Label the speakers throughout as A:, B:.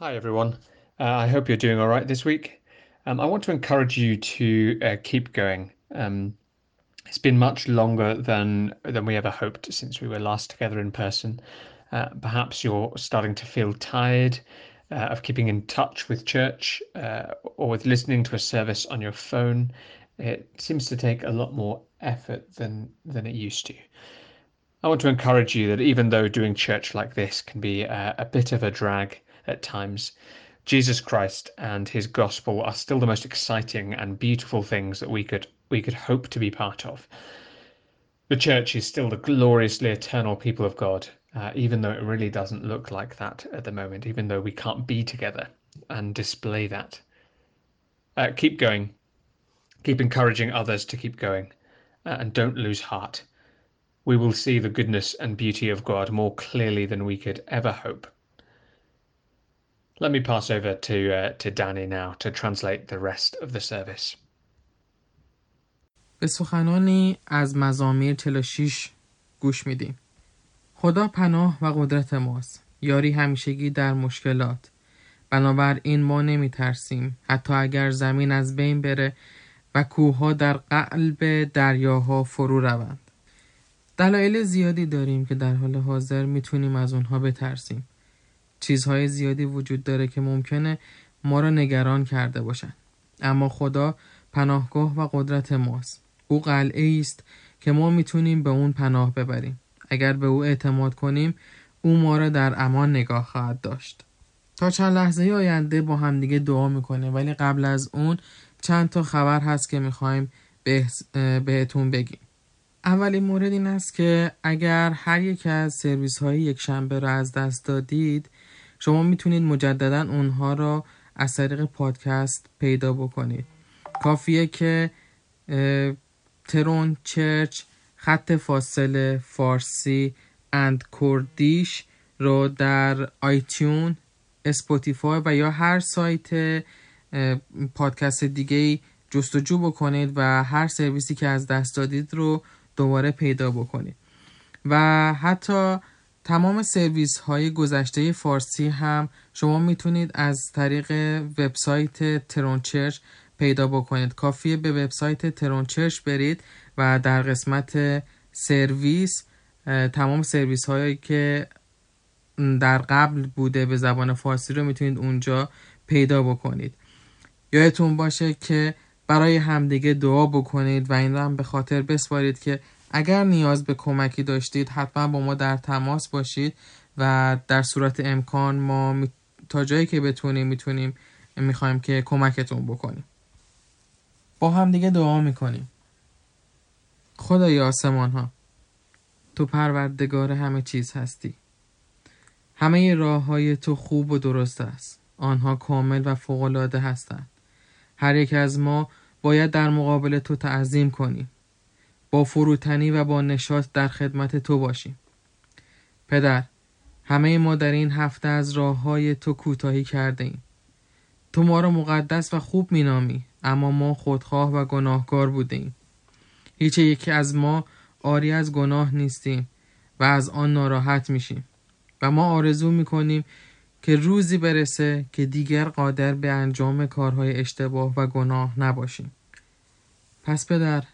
A: Hi, everyone. Uh, I hope you're doing all right this week. Um, I want to encourage you to uh, keep going. Um, it's been much longer than than we ever hoped since we were last together in person. Uh, perhaps you're starting to feel tired uh, of keeping in touch with church uh, or with listening to a service on your phone. It seems to take a lot more effort than than it used to. I want to encourage you that even though doing church like this can be a, a bit of a drag at times, Jesus Christ and his gospel are still the most exciting and beautiful things that we could we could hope to be part of. The church is still the gloriously eternal people of God, uh, even though it really doesn't look like that at the moment, even though we can't be together and display that. Uh, keep going. Keep encouraging others to keep going, uh, and don't lose heart. We will see the goodness and beauty of God more clearly than we could ever hope. Let me pass over to, uh, to Danny now to translate the rest of the service.
B: به سخنانی از مزامیر 46 گوش میدیم. خدا پناه و قدرت ماست. یاری همیشگی در مشکلات. بنابراین ما نمی ترسیم. حتی اگر زمین از بین بره و کوهها در قلب دریاها فرو روند. دلایل زیادی داریم که در حال حاضر می‌تونیم از اونها بترسیم. چیزهای زیادی وجود داره که ممکنه ما را نگران کرده باشند. اما خدا پناهگاه و قدرت ماست. او قلعه است که ما می‌تونیم به اون پناه ببریم. اگر به او اعتماد کنیم او ما را در امان نگاه خواهد داشت. تا چند لحظه آینده با همدیگه دعا می‌کنه ولی قبل از اون چند تا خبر هست که می‌خوایم بهتون بگیم. اولین مورد این است که اگر هر یک از سرویس های یک شنبه را از دست دادید شما می‌تونید مجددا اونها را از طریق پادکست پیدا بکنید. کافیه که Tron Church خط فاصله Farsi and Kurdish رو در iTunes Spotify و یا هر سایت پادکست دیگه جستجو بکنید و هر سرویسی که از دست دادید رو دوباره پیدا بکنید. و حتی تمام سرویس های گذشته فارسی هم شما می‌تونید از طریق وبسایت Tron Church پیدا بکنید. کافیه به وبسایت Tron Church برید و در قسمت سرویس تمام سرویس هایی که در قبل بوده به زبان فارسی رو می‌تونید اونجا پیدا بکنید. یادتون باشه که برای همدیگه دعا بکنید و این رو هم به خاطر بسپارید که اگر نیاز به کمکی داشتید حتما با ما در تماس باشید و در صورت امکان ما تا جایی که بتونیم می‌تونیم می‌خوایم که کمکتون بکنیم. با هم دیگه دعا می‌کنیم. خدای آسمان ها تو پروردگار همه چیز هستی. همه راه های تو خوب و درست است. آنها کامل و فوقالعاده هستند. هر یک از ما باید در مقابل تو تعظیم کنیم. با فروتنی و با نشاط در خدمت تو باشیم. پدر همه ما در این هفته از راه های تو کوتاهی کرده ایم. تو ما را مقدس و خوب مینامی اما ما خودخواه و گناهکار بوده ایم. هیچ یکی از ما آری از گناه نیستیم و از آن ناراحت میشیم. و ما آرزو می‌کنیم که روزی برسه که دیگر قادر به انجام کارهای اشتباه و گناه نباشیم. پس پدر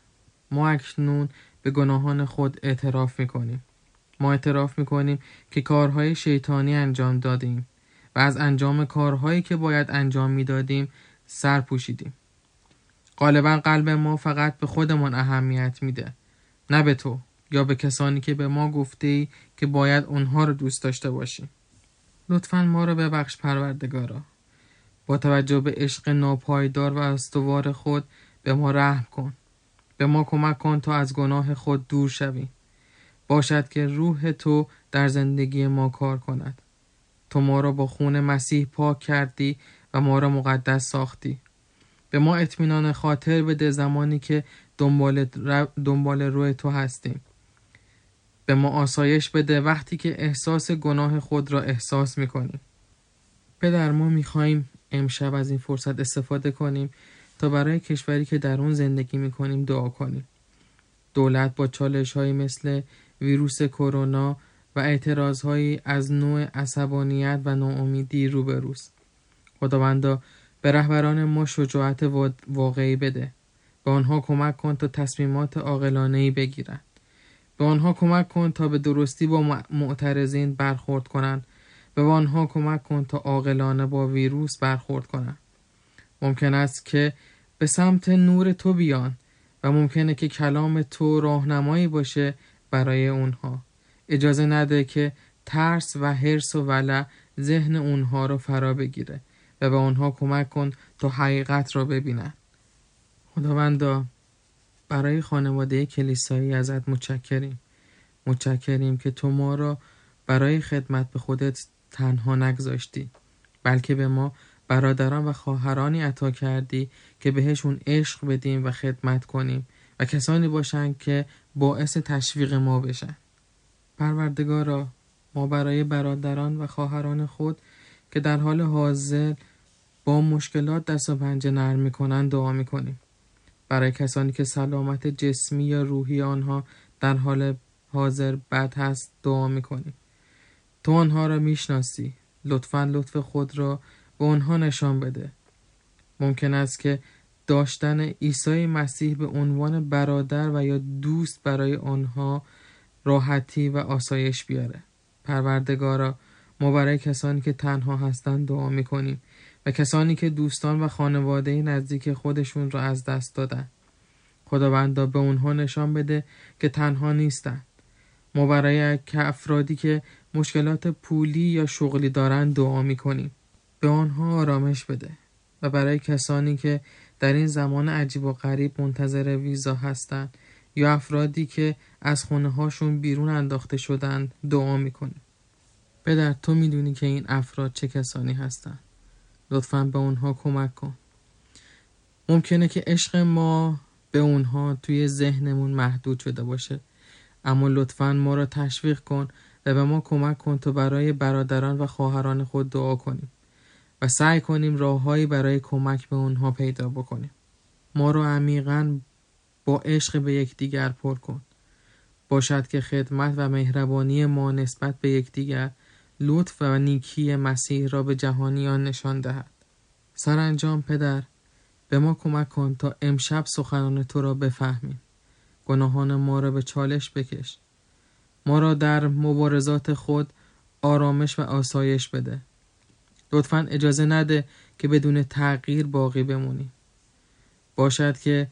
B: ما اکنون به گناهان خود اعتراف می‌کنیم. ما اعتراف می‌کنیم که کارهای شیطانی انجام دادیم و از انجام کارهایی که باید انجام می‌دادیم سر پوشیدیم. غالبا قلب ما فقط به خودمان اهمیت میده نه به تو یا به کسانی که به ما گفته ای که باید اونها رو دوست داشته باشیم. لطفا ما رو ببخش پروردگارا. با توجه به عشق ناپایدار و استوار خود به ما رحم کن. به ما کمک کن تا از گناه خود دور شویم. باشد که روح تو در زندگی ما کار کند. تو ما را با خون مسیح پاک کردی و ما را مقدس ساختی. به ما اطمینان خاطر بده زمانی که دنبال, دنبال روی تو هستیم. به ما آسایش بده وقتی که احساس گناه خود را احساس می‌کنیم. پدر ما می‌خواهیم امشب از این فرصت استفاده کنیم تا برای کشوری که در اون زندگی می‌کنیم دعا کنیم. دولت با چالش های مثل ویروس کرونا و اعتراضهایی از نوع عصبانیت و ناامیدی روبروست خداوندا به رهبران ما شجاعت واقعی بده. به آنها کمک کن تا تصمیمات عاقلانه بگیرند. به آنها کمک کن تا به درستی با معترضین برخورد کنند. به آنها کمک کن تا عاقلانه با ویروس برخورد کنند. ممکن است که به سمت نور تو بیان و ممکنه که کلام تو راهنمایی باشه برای اونها. اجازه نده که ترس و حرس و ولع ذهن اونها رو فرا بگیره و به آنها کمک کن تا حقیقت را ببینن. خداوندا برای خانواده کلیسایی ازت متشکریم. متشکریم که تو ما را برای خدمت به خودت تنها نگذاشتی بلکه به ما برادران و خواهرانی عطا کردی که بهشون عشق بدیم و خدمت کنیم و کسانی باشند که باعث تشویق ما بشن. پروردگارا ما برای برادران و خواهران خود که در حال حاضر با مشکلات دست و پنجه نرم می‌کنند دعا می‌کنیم. برای کسانی که سلامت جسمی یا روحی آنها در حال حاضر بد هست دعا می‌کنیم. تو آنها را می‌شناسی. لطفا لطف خود را به آنها نشان بده. ممکن است که داشتن عیسی مسیح به عنوان برادر و یا دوست برای آنها راحتی و آسایش بیاره. پروردگارا ما برای کسانی که تنها هستند دعا می‌کنیم و کسانی که دوستان و خانواده نزدیک خودشون را از دست دادن. خداوندا به اونها نشان بده که تنها نیستند ما برای افرادی که مشکلات پولی یا شغلی دارند دعا می‌کنیم. به آنها آرامش بده و برای کسانی که در این زمان عجیب و غریب منتظر ویزا هستند یا افرادی که از خونه هاشون بیرون انداخته شدند دعا می‌کنیم. پدر تو می‌دونی که این افراد چه کسانی هستند. لطفا به اونها کمک کن. ممکنه که عشق ما به اونها توی ذهنمون محدود شده باشه. اما لطفا ما را تشویق کن و به ما کمک کن تا برای برادران و خواهران خود دعا کنیم. سعی کنیم راههایی برای کمک به اونها پیدا بکنیم. ما را عمیقا با عشق به یکدیگر پر کن. باشد که خدمت و مهربانی ما نسبت به یکدیگر لطف و نیکی مسیح را به جهانیان نشان دهد. سرانجام پدر به ما کمک کن تا امشب سخنان تو را بفهمیم. گناهان ما را به چالش بکش. ما را در مبارزات خود آرامش و آسایش بده. لطفا اجازه نده که بدون تغییر باقی بمونیم. باشد که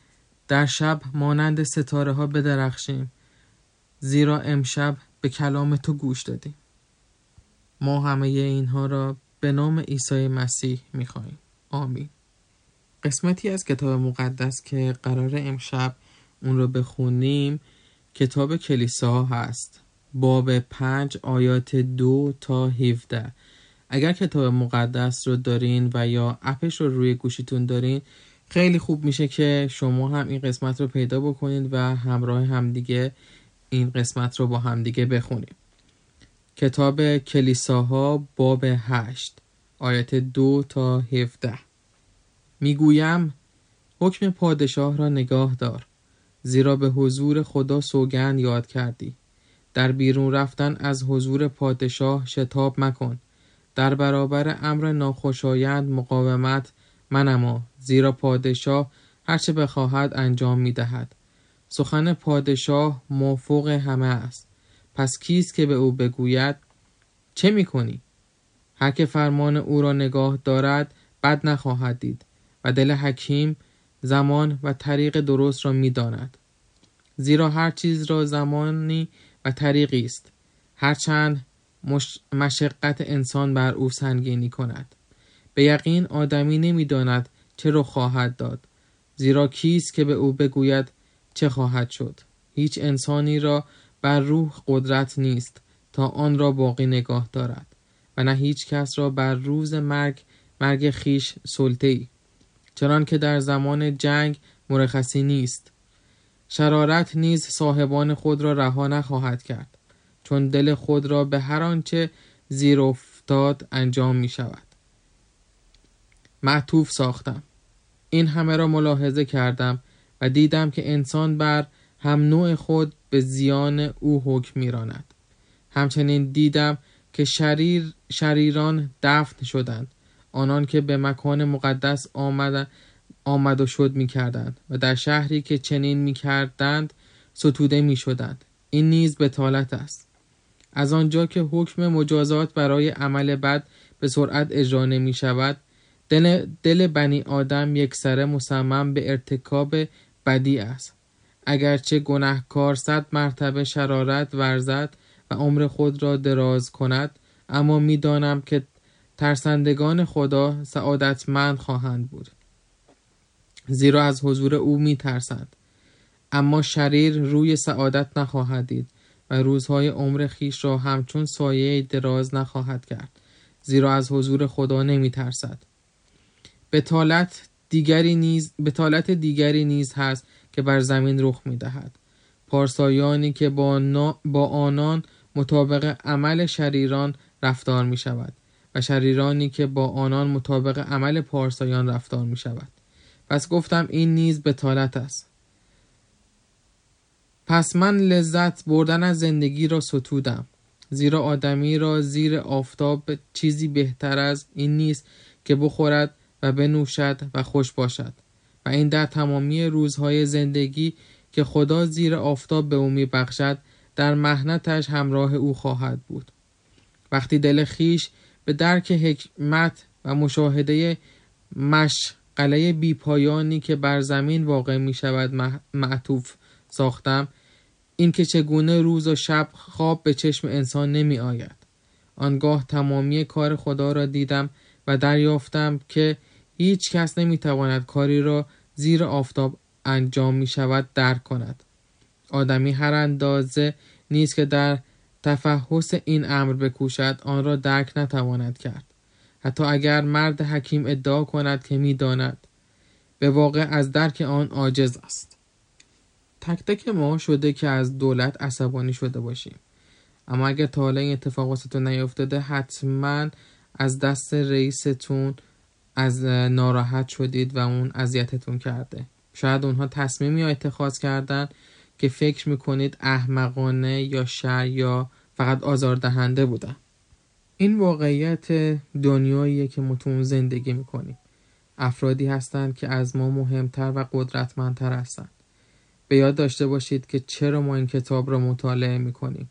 B: در شب مانند ستاره ها بدرخشیم زیرا امشب به کلام تو گوش دادیم. ما همه اینها را به نام عیسی مسیح می‌خواهیم. آمین. قسمتی از کتاب مقدس که قرار امشب اون رو بخونیم کتاب کلیسا هست. باب پنج آیات دو تا 17 اگر کتاب مقدس رو دارین و یا اپش رو روی گوشیتون دارین خیلی خوب میشه که شما هم این قسمت رو پیدا بکنید و همراه همدیگه این قسمت رو با همدیگه بخونیم کتاب کلیساها باب هشت آیت دو تا هفته می‌گویم حکم پادشاه را نگاه دار زیرا به حضور خدا سوگند یاد کردی. در بیرون رفتن از حضور پادشاه شتاب مکن. در برابر امر ناخوشایند مقاومت منما زیرا پادشاه هرچه بخواهد انجام می دهد. سخن پادشاه موفوق همه است پس کیست که به او بگوید چه می کنی؟ هر که فرمان او را نگاه دارد بد نخواهد دید و دل حکیم زمان و طریق درست را می داند. زیرا هر چیز را زمانی و طریقی است هرچند مشقت انسان بر او سنگینی کند. به یقین آدمی نمی‌داند چه رو خواهد داد زیرا کیست که به او بگوید چه خواهد شد. هیچ انسانی را بر روح قدرت نیست تا آن را باقی نگاه دارد و نه هیچ کس را بر روز مرگ مرگ خیش سلطه ای چنان که در زمان جنگ مرخصی نیست. شرارت نیز صاحبان خود را رها نخواهد کرد. چون دل خود را به هر آنچه زیر افتاد انجام می شود معطوف ساختم. این همه را ملاحظه کردم و دیدم که انسان بر هم نوع خود به زیان او حکم میراند. همچنین دیدم که شریر شریران دفن شدند. آنان که به مکان مقدس آمد, آمد و شد می کردند و در شهری که چنین می کردند ستوده می شدند این نیز بتالت است. از آنجا که حکم مجازات برای عمل بد به سرعت اجرا نمی شود دل, دل بنی آدم یک سره مصمم به ارتکاب بدی است. اگرچه گناهکار صد مرتبه شرارت ورزد و عمر خود را دراز کند اما می‌دانم که ترسندگان خدا سعادتمند خواهند بود. زیرا از حضور او می ترسند. اما شریر روی سعادت نخواهد دید. و روزهای عمر خیش را همچون سایه دراز نخواهد کرد زیرا از حضور خدا نمی ترسد بتالت دیگری نیز بتالت دیگری نیز هست که بر زمین رخ می دهد پارسایانی که با, با آنان مطابق عمل شریران رفتار می شود و شریرانی که با آنان مطابق عمل پارسایان رفتار می شود پس گفتم این نیز بتالت است. پس من لذت بردن از زندگی را ستودم. زیرا آدمی را زیر آفتاب چیزی بهتر از این نیست که بخورد و بنوشد و خوش باشد. و این در تمامی روزهای زندگی که خدا زیر آفتاب به او میبخشد در مهنتش همراه او خواهد بود. وقتی دل خیش به درک حکمت و مشاهده مشغله بیپایانی که بر زمین واقع می شود معطوف ساختم اینکه چگونه روز و شب خواب به چشم انسان نمی آید. آنگاه تمامی کار خدا را دیدم و دریافتم که هیچ کس نمی تواند کاری را زیر آفتاب انجام می شود درک کند. آدمی هر اندازه نیست که در تفحص این امر بکوشد آن را درک نتواند کرد. حتی اگر مرد حکیم ادعا کند که می‌داند به واقع از درک آن عاجز است. تک تک ما شده که از دولت عصبانی شده باشیم. اما اگر تا حالا این اتفاق واسهتون نیفتاده حتما از دست رئیستون از ناراحت شدید و اون اذیتتون کرده. شاید اونها تصمیمی اتخاذ کردن که فکر می‌کنید احمقانه یا شر یا فقط آزاردهنده بودن. این واقعیت دنیاییه که ما زندگی می‌کنیم. افرادی هستند که از ما مهمتر و قدرتمندتر هستند به یاد داشته باشید که چرا ما این کتاب را مطالعه می‌کنیم.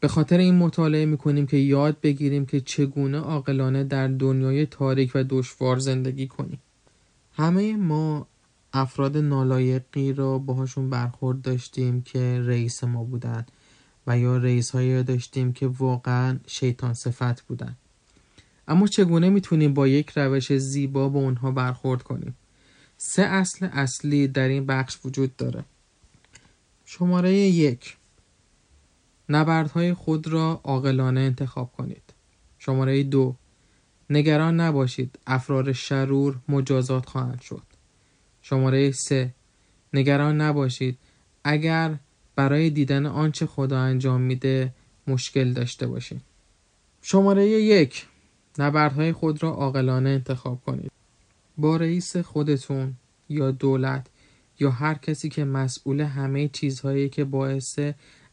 B: به خاطر این مطالعه می‌کنیم که یاد بگیریم که چگونه عاقلانه در دنیای تاریک و دشوار زندگی کنیم. همه ما افراد نالایقی را باهاشون برخورد داشتیم که رئیس ما بودن و یا رئیس هایی داشتیم که واقعا شیطان صفت بودن. اما چگونه می‌تونیم با یک روش زیبا با اونها برخورد کنیم؟ سه اصل اصلی در این بخش وجود داره. شماره یک. نبردهای خود را عاقلانه انتخاب کنید. شماره دو. نگران نباشید افرار شرور مجازات خواهند شد. شماره سه. نگران نباشید اگر برای دیدن آنچه خدا انجام میده مشکل داشته باشید. شماره یک. نبردهای خود را عاقلانه انتخاب کنید. با رئیس خودتون یا دولت یا هر کسی که مسئول همه چیزهایی که باعث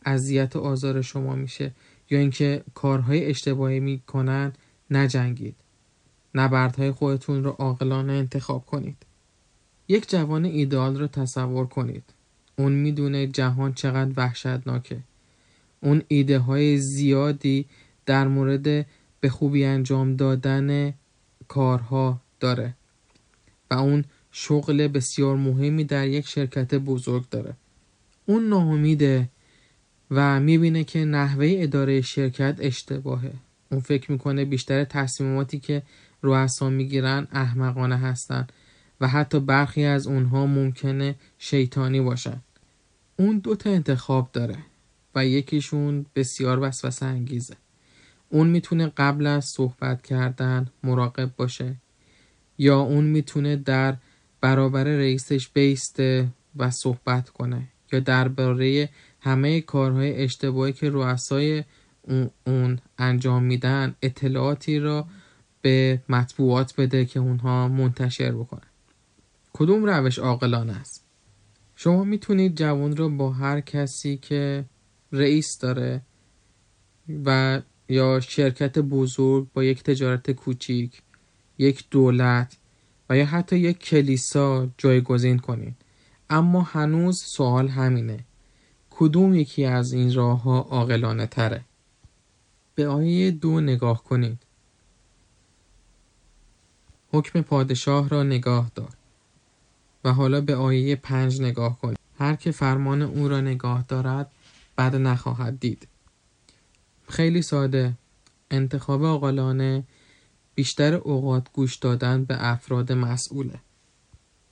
B: اذیت و آزار شما میشه یا اینکه کارهای اشتباهی می‌کنن نجنگید. نبردهای خودتون رو عاقلانه انتخاب کنید. یک جوان ایدئال رو تصور کنید. اون می‌دونه جهان چقدر وحشتناکه. اون ایده های زیادی در مورد به خوبی انجام دادن کارها داره. اون شغل بسیار مهمی در یک شرکت بزرگ داره. اون ناامیده و می‌بینه که نحوه اداره شرکت اشتباهه. اون فکر می‌کنه بیشتر تصمیماتی که رؤسا می‌گیرن احمقانه هستن و حتی برخی از اونها ممکنه شیطانی باشن. اون دو تا انتخاب داره و یکیشون بسیار وسوسه انگیزه. اون می‌تونه قبل از صحبت کردن مراقب باشه. یا اون می‌تونه در برابر رئیسش بیسته و صحبت کنه یا درباره همه کارهای اشتباهی که رؤسای اون انجام میدن اطلاعاتی را به مطبوعات بده که اونها منتشر بکنن. کدوم روش عاقلانه است؟ شما می‌تونید جوان را با هر کسی که رئیس داره و یا شرکت بزرگ با یک تجارت کوچیک یک دولت و یا حتی یک کلیسا جایگزین کنید اما هنوز سوال همینه. کدوم یکی از این راه ها عاقلانه تره؟ به آیه دو نگاه کنید حکم پادشاه را نگاه دار و حالا به آیه پنج نگاه کنید هر که فرمان او را نگاه دارد بد نخواهد دید. خیلی ساده. انتخاب عاقلانه بیشتر اوقات گوش دادن به افراد مسئوله.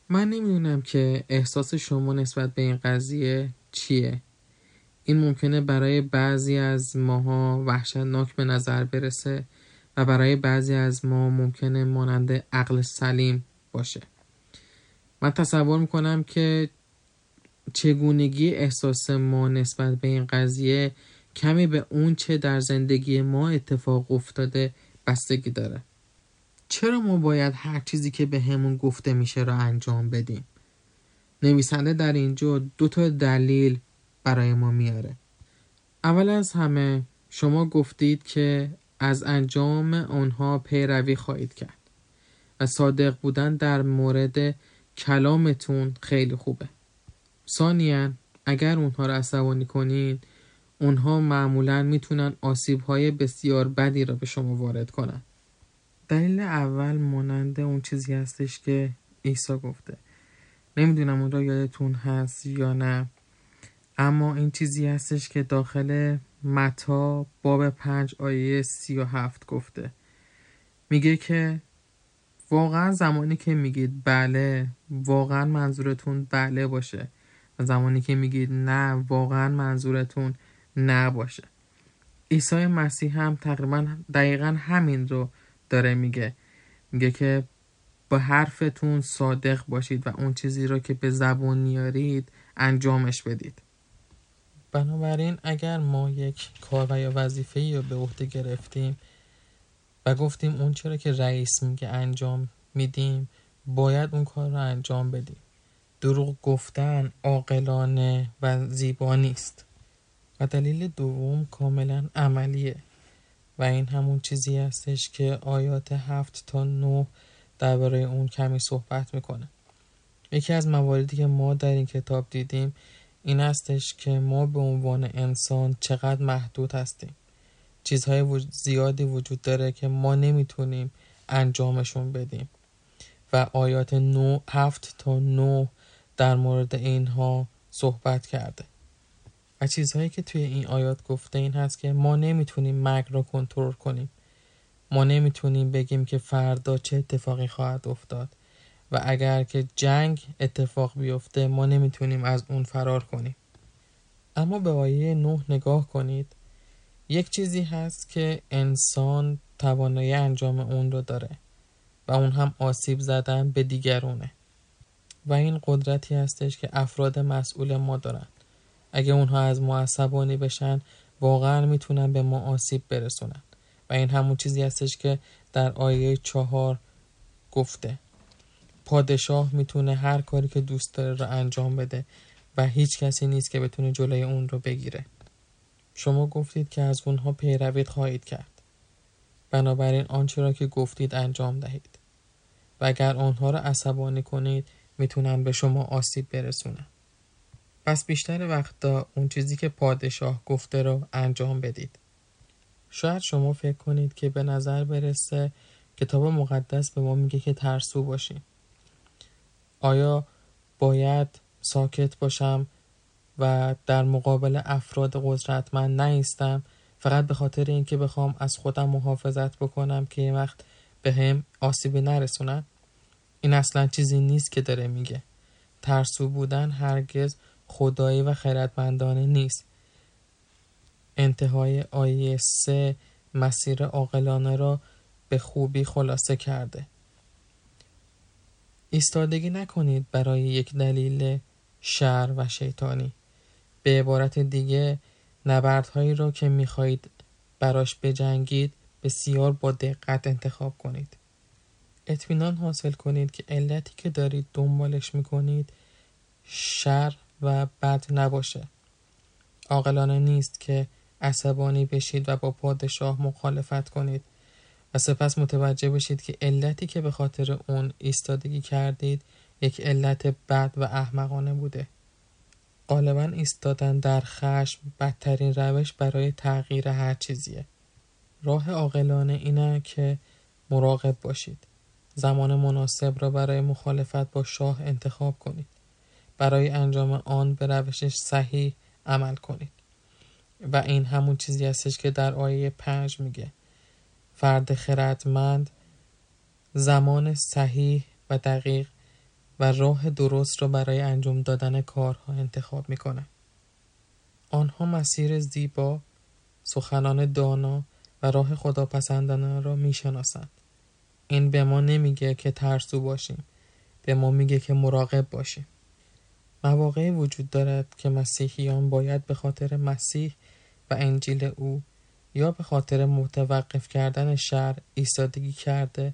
B: من نمی‌دونم که احساس شما نسبت به این قضیه چیه. این ممکنه برای بعضی از ماها وحشتناک به نظر برسه و برای بعضی از ما ممکنه مانند عقل سلیم باشه. من تصور می‌کنم که چگونگی احساس ما نسبت به این قضیه کمی به اون چه در زندگی ما اتفاق افتاده بستگی داره. چرا ما باید هر چیزی که به همون گفته میشه را انجام بدیم؟ نویسنده در اینجا دو تا دلیل برای ما میاره. اول از همه شما گفتید که از انجام آنها پیروی خواهید کرد و صادق بودن در مورد کلامتون خیلی خوبه. ثانیا اگر اونها را عصبانی کنین اونها معمولا می‌تونن آسیب های بسیار بدی را به شما وارد کنن. دلیل اول مانند اون چیزی هستش که عیسی گفته. نمی‌دونم اون را یادتون هست یا نه. اما این چیزی هستش که داخل متا باب پنج آیه سی و هفت گفته. میگه که واقعا زمانی که میگید بله واقعا منظورتون بله باشه. و زمانی که میگید نه واقعا منظورتون نه باشه عیسی مسیح هم تقریبا دقیقا همین رو داره میگه. میگه که با حرفتون صادق باشید و اون چیزی رو که به زبون میارید انجامش بدید. بنابراین اگر ما یک کار و یا وظیفه رو به عهده گرفتیم و گفتیم اون چرا که رئیس میگه انجام میدیم باید اون کار رو انجام بدیم. دروغ گفتن عاقلانه و زیبا نیست. و دلیل دوم کاملا عملیه. و این همون چیزی هستش که آیات هفت تا نه درباره اون کمی صحبت می‌کنه. یکی از مواردی که ما در این کتاب دیدیم این هستش که ما به عنوان انسان چقدر محدود هستیم. چیزهای زیادی وجود داره که ما نمی‌تونیم انجامشون بدیم. و آیات نو هفت تا نو در مورد اینها صحبت کرده. و چیزهایی که توی این آیات گفته این هست که ما نمی‌تونیم مرگ را کنترل کنیم. ما نمی‌تونیم بگیم که فردا چه اتفاقی خواهد افتاد. و اگر که جنگ اتفاق بیفته ما نمی‌تونیم از اون فرار کنیم. اما به آیه نه نگاه کنید. یک چیزی هست که انسان توانایی انجام اون رو داره و اون هم آسیب زدن به دیگرونه. و این قدرتی هستش که افراد مسئول ما دارن. اگه اونها از ما عصبانی بشن واقعا می‌تونن به ما آسیب برسونن. و این همون چیزی هستش که در آیه چهار گفته. پادشاه می‌تونه هر کاری که دوست داره رو انجام بده و هیچ کسی نیست که بتونه جلوی اون رو بگیره. شما گفتید که از اونها پیروید خواهید کرد. بنابراین آنچه را که گفتید انجام دهید. و اگر آنها را عصبانی کنید می‌تونن به شما آسیب برسونن. پس بیشتر وقتا اون چیزی که پادشاه گفته رو انجام بدید. شاید شما فکر کنید که به نظر برسه کتاب مقدس به ما میگه که ترسو باشیم. آیا باید ساکت باشم و در مقابل افراد قدرتمند نیستم؟ فقط به خاطر اینکه بخوام از خودم محافظت بکنم که یه وقت به هم آسیبی نرسونن این اصلا چیزی نیست که داره میگه. ترسو بودن هرگز خدایی و خیرتمندانه نیست. انتهای آیه سه مسیر عاقلانه را به خوبی خلاصه کرده. ایستادگی نکنید برای یک دلیل شر و شیطانی. به عبارت دیگه نبردهایی را که می‌خواهید براش بجنگید بسیار با دقت انتخاب کنید. اطمینان حاصل کنید که علتی که دارید دنبالش می‌کنید شر و بد نباشه. عاقلانه نیست که عصبانی بشید و با پادشاه مخالفت کنید. و سپس متوجه بشید که علتی که به خاطر اون ایستادگی کردید یک علت بد و احمقانه بوده. غالبا ایستادن در خشم بدترین روش برای تغییر هر چیزیه. راه عاقلانه اینه که مراقب باشید. زمان مناسب را برای مخالفت با شاه انتخاب کنید. برای انجام آن به روشش صحیح عمل کنید و این همون چیزی هستش که در آیه پنج میگه فرد خردمند زمان صحیح و دقیق و راه درست را برای انجام دادن کارها انتخاب می‌کنه. آنها مسیر زیبا، سخنان دانا و راه خداپسندانه را می‌شناسند. این به ما نمیگه که ترسو باشیم. به ما میگه که مراقب باشیم. مواقعی وجود دارد که مسیحیان باید به خاطر مسیح و انجیل او یا به خاطر متوقف کردن شر ایستادگی کرده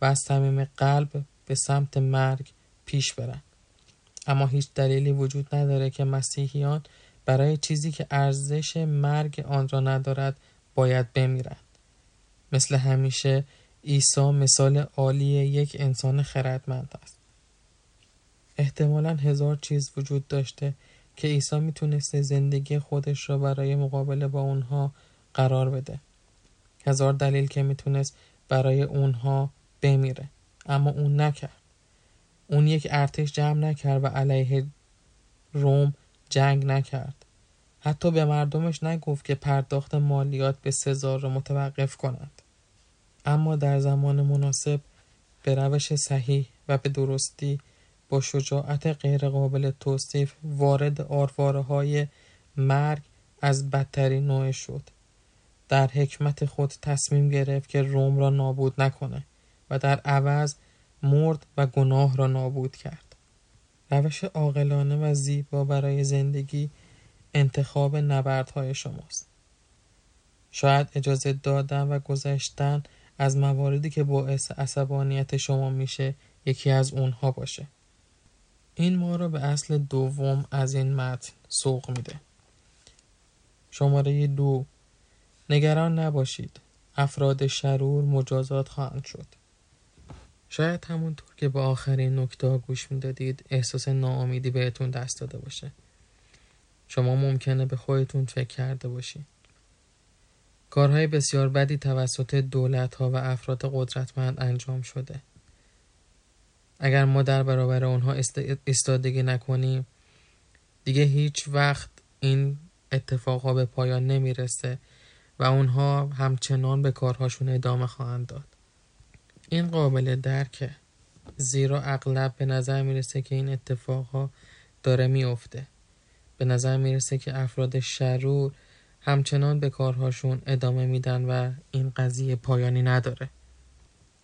B: و از صمیم قلب به سمت مرگ پیش برند. اما هیچ دلیلی وجود نداره که مسیحیان برای چیزی که ارزش مرگ آن را ندارد باید بمیرند. مثل همیشه عیسی مثال عالی یک انسان خردمند است. احتمالا هزار چیز وجود داشته که عیسی می‌تونسته زندگی خودش را برای مقابله با اونها قرار بده. هزار دلیل که می‌تونست برای اونها بمیره اما اون نکرد. اون یک ارتش جمع نکرد و علیه روم جنگ نکرد. حتی به مردمش نگفت که پرداخت مالیات به سزار را متوقف کنند. اما در زمان مناسب به روش صحیح و به درستی شجاعت غیرقابل توصیف وارد آرواره های مرگ از بدترین نوع شد. در حکمت خود تصمیم گرفت که روم را نابود نکنه و در عوض مرد و گناه را نابود کرد. روش عاقلانه و زیبا برای زندگی انتخاب نبردهای شماست. شاید اجازه دادن و گذشتن از مواردی که باعث عصبانیت شما میشه یکی از اونها باشه. این ما را به اصل دوم از این متن سوق میده. شماره دو نگران نباشید. افراد شرور مجازات خواهند شد. شاید همونطور که به آخرین نکته گوش می‌دادید احساس ناامیدی بهتون دست داده باشه. شما ممکنه به خودتون فکر کرده باشید. کارهای بسیار بدی توسط دولت ها و افراد قدرتمند انجام شده. اگر ما در برابر اونها استادگی نکنیم دیگه هیچ وقت این اتفاقها به پایان نمی‌رسه و اونها همچنان به کارهاشون ادامه خواهند داد. این قابل درکه زیرا اغلب به نظر می‌رسه که این اتفاقها داره میافته. به نظر می‌رسه که افراد شرور همچنان به کارهاشون ادامه میدن و این قضیه پایانی نداره.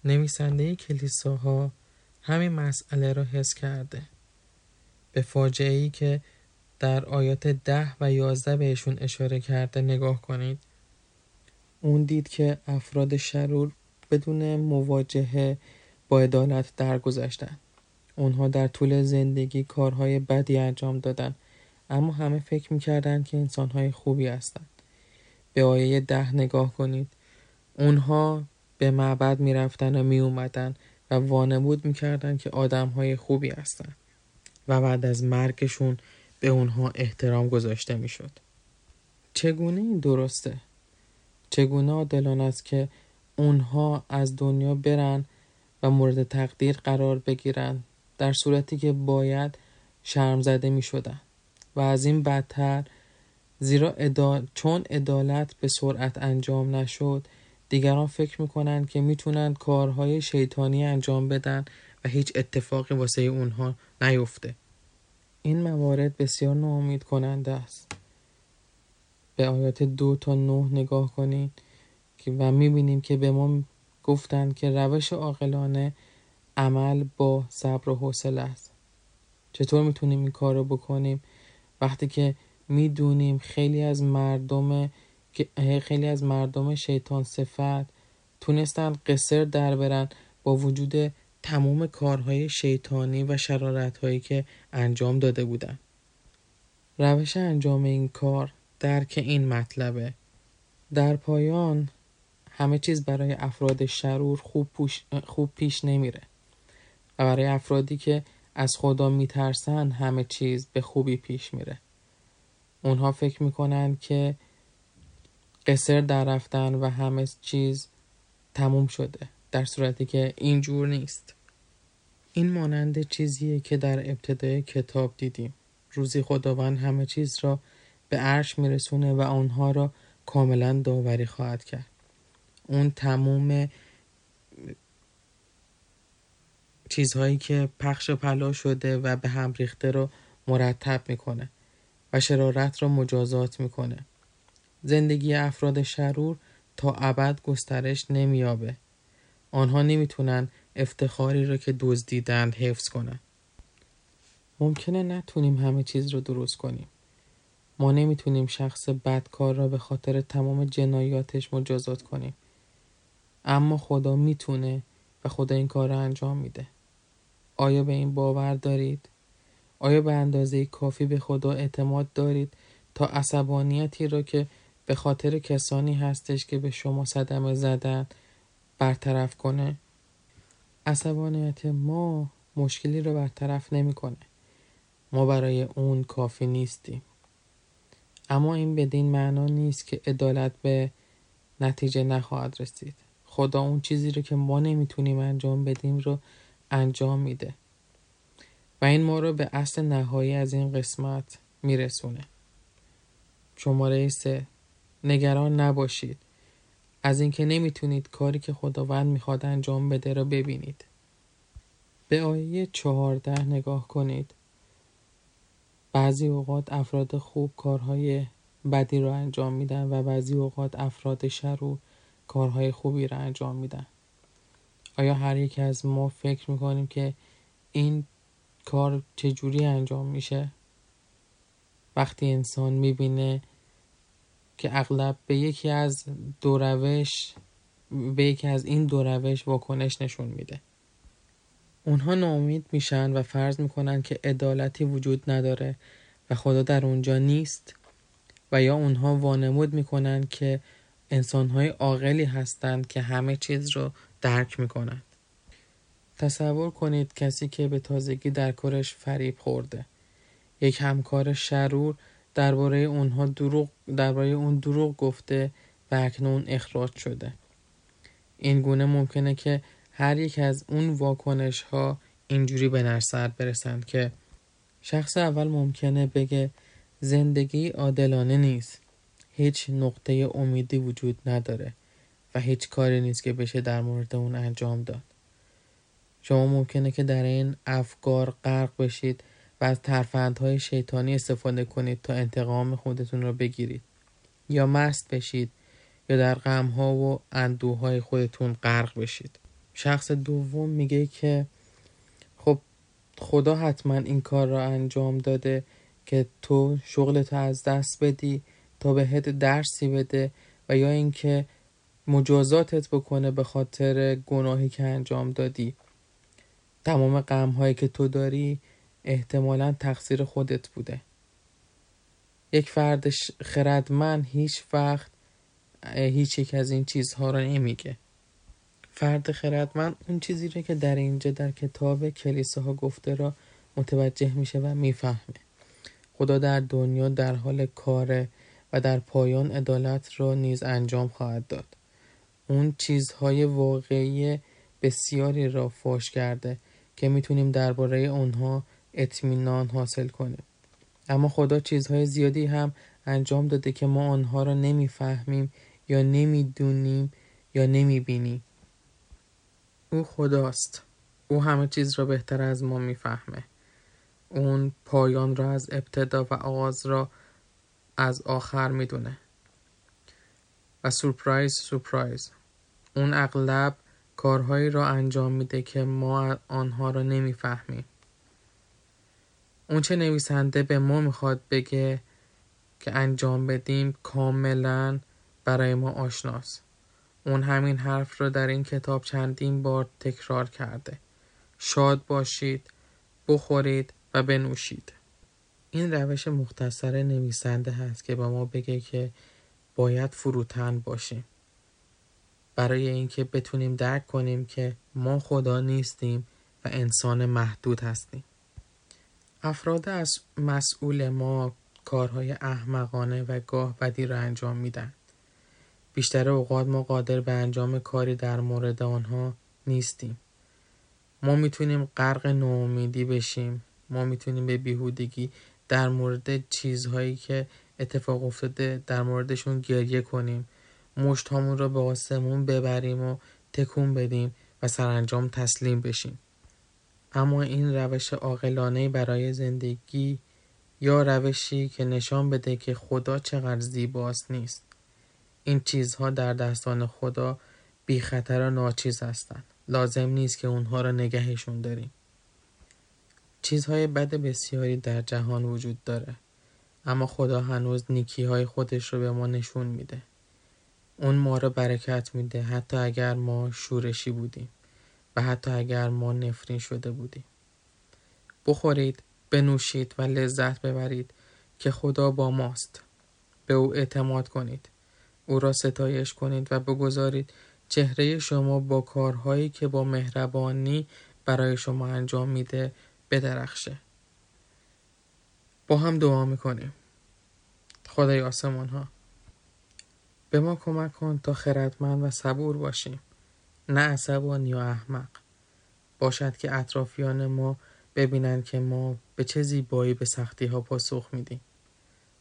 B: نویسنده کلیساها همین مسئله را حس کرده. به فاجعه ای که در آیات ده و یازده بهشون اشاره کرده نگاه کنید. اون دید که افراد شرور بدون مواجهه با عدالت درگذشتن. اونها در طول زندگی کارهای بدی انجام دادن. اما همه فکر می‌کردند که انسانهای خوبی هستند به آیه ده نگاه کنید. اونها به معبد می‌رفتن و میومدن و وانمود می‌کردن که آدمهای خوبی هستند و بعد از مرگشون به اونها احترام گذاشته می‌شد. چگونه این درسته؟ چگونه عادلانه است که اونها از دنیا برن و مورد تقدیر قرار بگیرن در صورتی که باید شرم زده می شدن و از این بدتر زیرا چون عدالت به سرعت انجام نشد دیگران فکر می‌کنن که می‌تونن کارهای شیطانی انجام بدن و هیچ اتفاقی واسه اونها نیفته. این موارد بسیار ناامید کننده است. به آیات دو تا نه نگاه کنید و می‌بینیم که به ما گفتند که روش عاقلانه عمل با صبر و حوصله است. چطور می‌تونیم این کار رو بکنیم؟ وقتی که می‌دونیم خیلی از مردم خیلی از مردم شیطان صفت تونستن قصر در برن با وجود تمام کارهای شیطانی و شرارت هایی که انجام داده بودن. روش انجام این کار درک این مطلبه. در پایان همه چیز برای افراد شرور خوب, خوب پیش نمیره. و برای افرادی که از خدا میترسن همه چیز به خوبی پیش میره. اونها فکر می‌کنن که قصر در رفتن و همه چیز تموم شده در صورتی که اینجور نیست. این مانند چیزیه که در ابتدای کتاب دیدیم. روزی خداوند همه چیز را به عرش میرسونه و آنها را کاملا داوری خواهد کرد. اون تموم چیزهایی که پخش و پلا شده و به هم ریخته رو مرتب می‌کنه و شرارت را مجازات می‌کنه. زندگی افراد شرور تا ابد گسترش نمیابه آنها نمی‌تونن افتخاری را که دزدیدند حفظ کنند. ممکنه نتونیم همه چیز رو درست کنیم. ما نمی‌تونیم شخص بدکار را به خاطر تمام جنایاتش مجازات کنیم. اما خدا می‌تونه و خدا این کار را انجام میده. آیا به این باور دارید؟ آیا به اندازه کافی به خدا اعتماد دارید تا عصبانیتی را که به خاطر کسانی هستش که به شما صدمه زدن برطرف کنه؟ عصبانیت ما مشکلی رو برطرف نمی‌کنه. ما برای اون کافی نیستیم. اما این بدین معنا نیست که عدالت به نتیجه نخواهد رسید. خدا اون چیزی رو که ما نمی‌تونیم انجام بدیم رو انجام میده. و این ما رو به اصل نهایی از این قسمت میرسونه. شماره سه نگران نباشید. از اینکه نمی‌تونید کاری که خداوند می‌خواد انجام بده را ببینید. به آیه چهارده نگاه کنید. بعضی اوقات افراد خوب کارهای بدی را انجام میدن و بعضی اوقات افراد شرور کارهای خوبی را انجام میدن. آیا هر یک از ما فکر می‌کنیم که این کار چجوری انجام میشه؟ وقتی انسان می‌بینه که اغلب به یکی از دو روش به یکی از این دو روش واکنش نشون میده. اونها ناامید میشن و فرض می‌کنن که عدالتی وجود نداره و خدا در اونجا نیست و یا اونها وانمود می‌کنن که انسانهای عاقلی هستند که همه چیز رو درک می‌کنند. تصور کنید کسی که به تازگی در کارش فریب خورده. یک همکار شرور درباره اونها دروغ درباره اون دروغ گفته و اکنون اخراج شده. این گونه ممکنه که هر یک از اون واکنش ها اینجوری به نرسر برسند که شخص اول ممکنه بگه زندگی عادلانه نیست. هیچ نقطه امیدی وجود نداره و هیچ کاری نیست که بشه در مورد اون انجام داد. شما ممکنه که در این افکار غرق بشید و از ترفندهای شیطانی استفاده کنید تا انتقام خودتون را بگیرید. یا مست بشید یا در غمها و اندوهای خودتون غرق بشید. شخص دوم میگه که خب خدا حتما این کار را انجام داده که تو شغلتو از دست بدی تا بهت درسی بده و یا اینکه مجازاتت بکنه به خاطر گناهی که انجام دادی. تمام غم هایی که تو داری احتمالا تقصیر خودت بوده. یک فرد خردمند هیچ وقت هیچ یک از این چیزها را نمیگه. فرد خردمند اون چیزی را که در اینجا در کتاب کلیساها گفته را متوجه میشه و می‌فهمه. خدا در دنیا در حال کاره و در پایان عدالت را نیز انجام خواهد داد. اون چیزهای واقعی بسیاری را فاش کرده که می‌تونیم درباره اونها اطمینان حاصل کنیم اما خدا چیزهای زیادی هم انجام داده که ما آنها را نمی‌فهمیم یا نمی‌دونیم یا نمی‌بینیم. او خداست. او همه چیز را بهتر از ما می‌فهمه. اون پایان را از ابتدا و آغاز را از آخر می‌دونه. و سورپرایز سورپرایز. اون اغلب کارهایی را انجام میده که ما آنها را نمی‌فهمیم. اون چه نویسنده به ما می‌خواد بگه که انجام بدیم کاملا برای ما آشناست. اون همین حرف رو در این کتاب چندین بار تکرار کرده. شاد باشید بخورید و بنوشید. این روش مختصر نویسنده هست که به ما بگه که باید فروتن باشیم. برای اینکه بتونیم درک کنیم که ما خدا نیستیم و انسان محدود هستیم. افراد از مسئول ما کارهای احمقانه و گاه بدی را انجام میدن بیشتر اوقات ما قادر به انجام کاری در مورد آنها نیستیم. ما می‌تونیم غرق ناامیدی بشیم. ما می‌تونیم به بیهودگی در مورد چیزهایی که اتفاق افتاده در موردشون گریه کنیم. مشت را به آسمون ببریم و تکون بدیم و سرانجام تسلیم بشیم. اما این روش عاقلانه برای زندگی یا روشی که نشان بده که خدا چقدر زیباست نیست. این چیزها در دستان خدا بی خطر و ناچیز هستند. لازم نیست که اونها را نگهشون داریم. چیزهای بد بسیاری در جهان وجود داره اما خدا هنوز نیکی های خودش رو به ما نشون میده. اون ما رو برکت میده حتی اگر ما شورشی بودیم. حتی اگر ما نفرین شده بودیم. بخورید بنوشید و لذت ببرید که خدا با ماست. به او اعتماد کنید. او را ستایش کنید و بگذارید چهره شما با کارهایی که با مهربانی برای شما انجام میده بدرخشه. با هم دعا می‌کنیم. خدای آسمان ها به ما کمک کن تا خردمند و صبور باشیم. نه عصبان یا احمق. باشد که اطرافیان ما ببینند که ما به چه زیبایی به سختی ها پاسخ میدیم.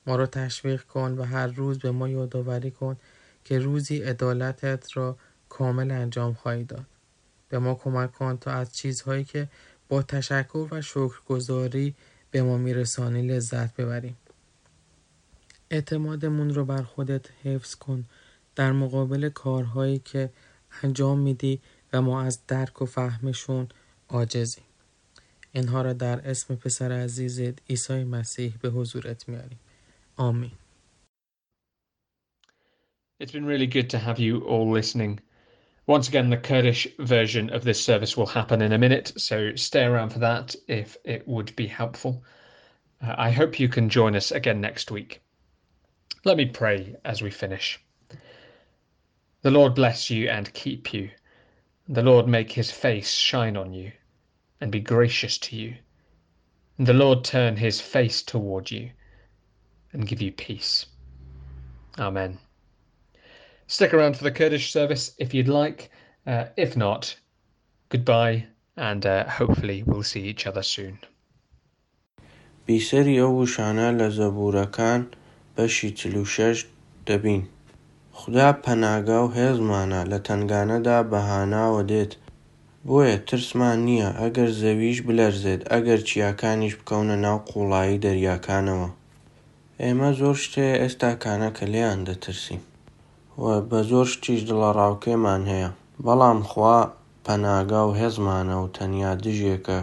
B: ما را تشویق کن و هر روز به ما یادآوری کن که روزی عدالتت را کامل انجام خواهی داد. به ما کمک کن تا از چیزهایی که با تشکر و شکرگزاری به ما میرسانی لذت ببریم. اعتمادمون رو بر خودت حفظ کن. در مقابل کارهایی که انجام میدی و ما از درک و فهمشون عاجزیم اینها را در اسم پسر عزیزت عیسی مسیح به حضورت میاریم آمین
A: It's been really good to have you all listening. Once again, the Kurdish version of this service will happen in a minute, so stay around for that if it would be helpful. Uh, I hope you can join us again next week. Let me pray as we finish. The Lord bless you and keep you. The Lord make his face shine on you and be gracious to you. And the Lord turn his face toward you and give you peace. Amen. Stick around for the Kurdish service if you'd like. Uh, if not, goodbye, and uh, hopefully we'll see each other soon.
C: بیسەری ئەو وشانە لە زەبورەکان بەشی چلوشەش دەبین. خدا پەناگا و هێزمانە لە تنگانەدا بەهاناوە دێت. بۆیە ترسمان نییە ئەگەر زەویش بلەرزێت ئەگەر چیاکانیش بکەونە ناو قوڵایی دەریاکانەوە. ئێمە زۆر شتێ ئێستا کانە کە لێیان دەترسیم. بە زۆر شتیش دڵە ڕاوکێمان هەیە. بەڵام خوا پەناگا و هێزمانە و تەنیا دژێکە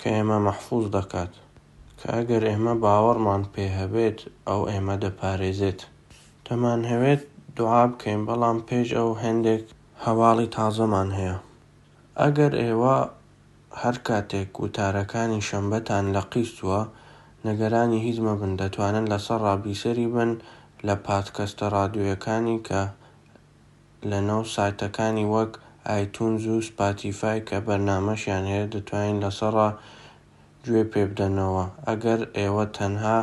C: کە ئێمە مەحفوظ دەکات. کە ئەگەر ئێمە باوەڕمان پێ هەبێت ئەو ئێمە دەپارێزێت. دەمانهەوێت دوعا بکەین بەڵام پێش ئەو هەندێک هەواڵی تازەمان هەیە. ئەگەر ئێوە هەر کاتێک وتارەکانی شەمبەتان لە قیستووە نەگەرانی هیچ مەبن دەتوانن لەسەر ڕابیسەری بن لە پادکەستە ڕادیۆیەکانی کە لە نەو سایتەکانی وەک ئایتونز و سپاتیفای کە بەرنمەشیان هەیە دەتوانین لەسەڕ گوێ پێ بدەنەوە. ئەگەر ئێوە تەنها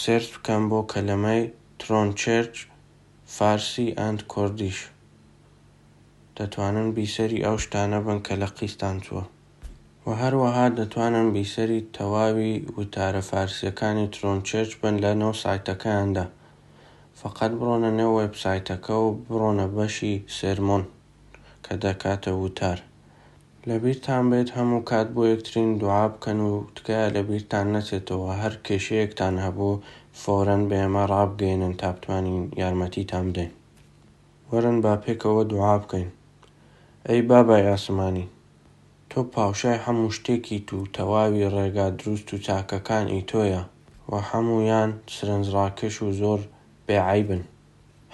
C: سرچ بکەم بۆ کەلەمەی ترۆنچێرچ فارسی ئەند کوردیش دەتوانن بیسەری ئەو شتانە بن کە لە قیستان چووە. و هەروەها دەتوانن بیسەری تەواوی وتارە فارسیەکانی ترۆنچێرچ بن لە نەو سایتەکەیاندا. فقط بڕۆنە نێو وێبسایتەکە و بڕۆنە بەشی سێرمۆن کە دەکاتە وتار. لەبیرتان بێت هەموو کات بۆ یەکترین دوعا بکەن و تکایە لەبیرتان نەچێتەوە هەر کێشەیەکتان هەبوو فۆرەن بێمە ڕابگەێنن تا بتوانین یارمەتیتان بدەین. وەرن با پێکەوە دوعا بکەین. ئەی بابای ئاسمانی تۆ پاوشای هەموو شتێکی تو تەواوی ڕێگا دروست و چاکەکانی تۆیە و هەمویان سرنجڕاکەش و زۆر بێعیبن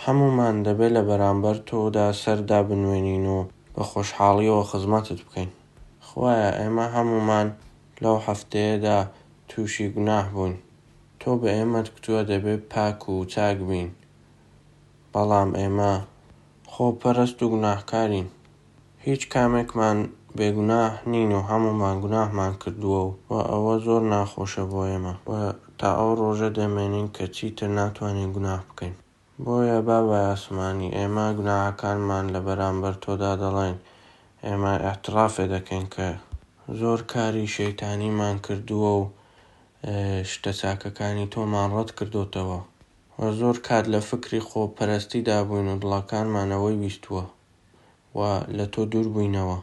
C: هەمومان دەبێت لە بەرامبەر تۆدا سەردا بنوێنین و بە خۆشحاڵیەوە خزمەتت بکەین. خوایە ئێمە هەمومان لەو هەفتەیەدا تووشی گوناح بووین. تۆ بە ئێمەت کتووە دەبێت پاک و چاک بین. بەڵام ئێمە خۆپەرست و گوناهکارین. هیچ کامێکمان بێگوناه نین و هەمومان گوناهمان کردووە و ئەوە زۆر ناخۆشە بۆ ئێمە. تا ئەو ڕۆژە دەمێنین کە چیتر ناتوانین گوناه بکەین. بۆیە بابای ئاسمانی ئێمە گوناهەکانمان لە بەرامبەر تۆدا دەڵێن. ئێمە احترافێ دەکەین کە زۆر کاری شەیتانیمان کردووە و شتە چاکەکانی تۆمان ڕەت کردوتەوە. زۆر کات لە فکری خۆپەرستیدا بووین و دڵەکانمانەوەی ویستووە و لە تۆ دوور بووینەوە.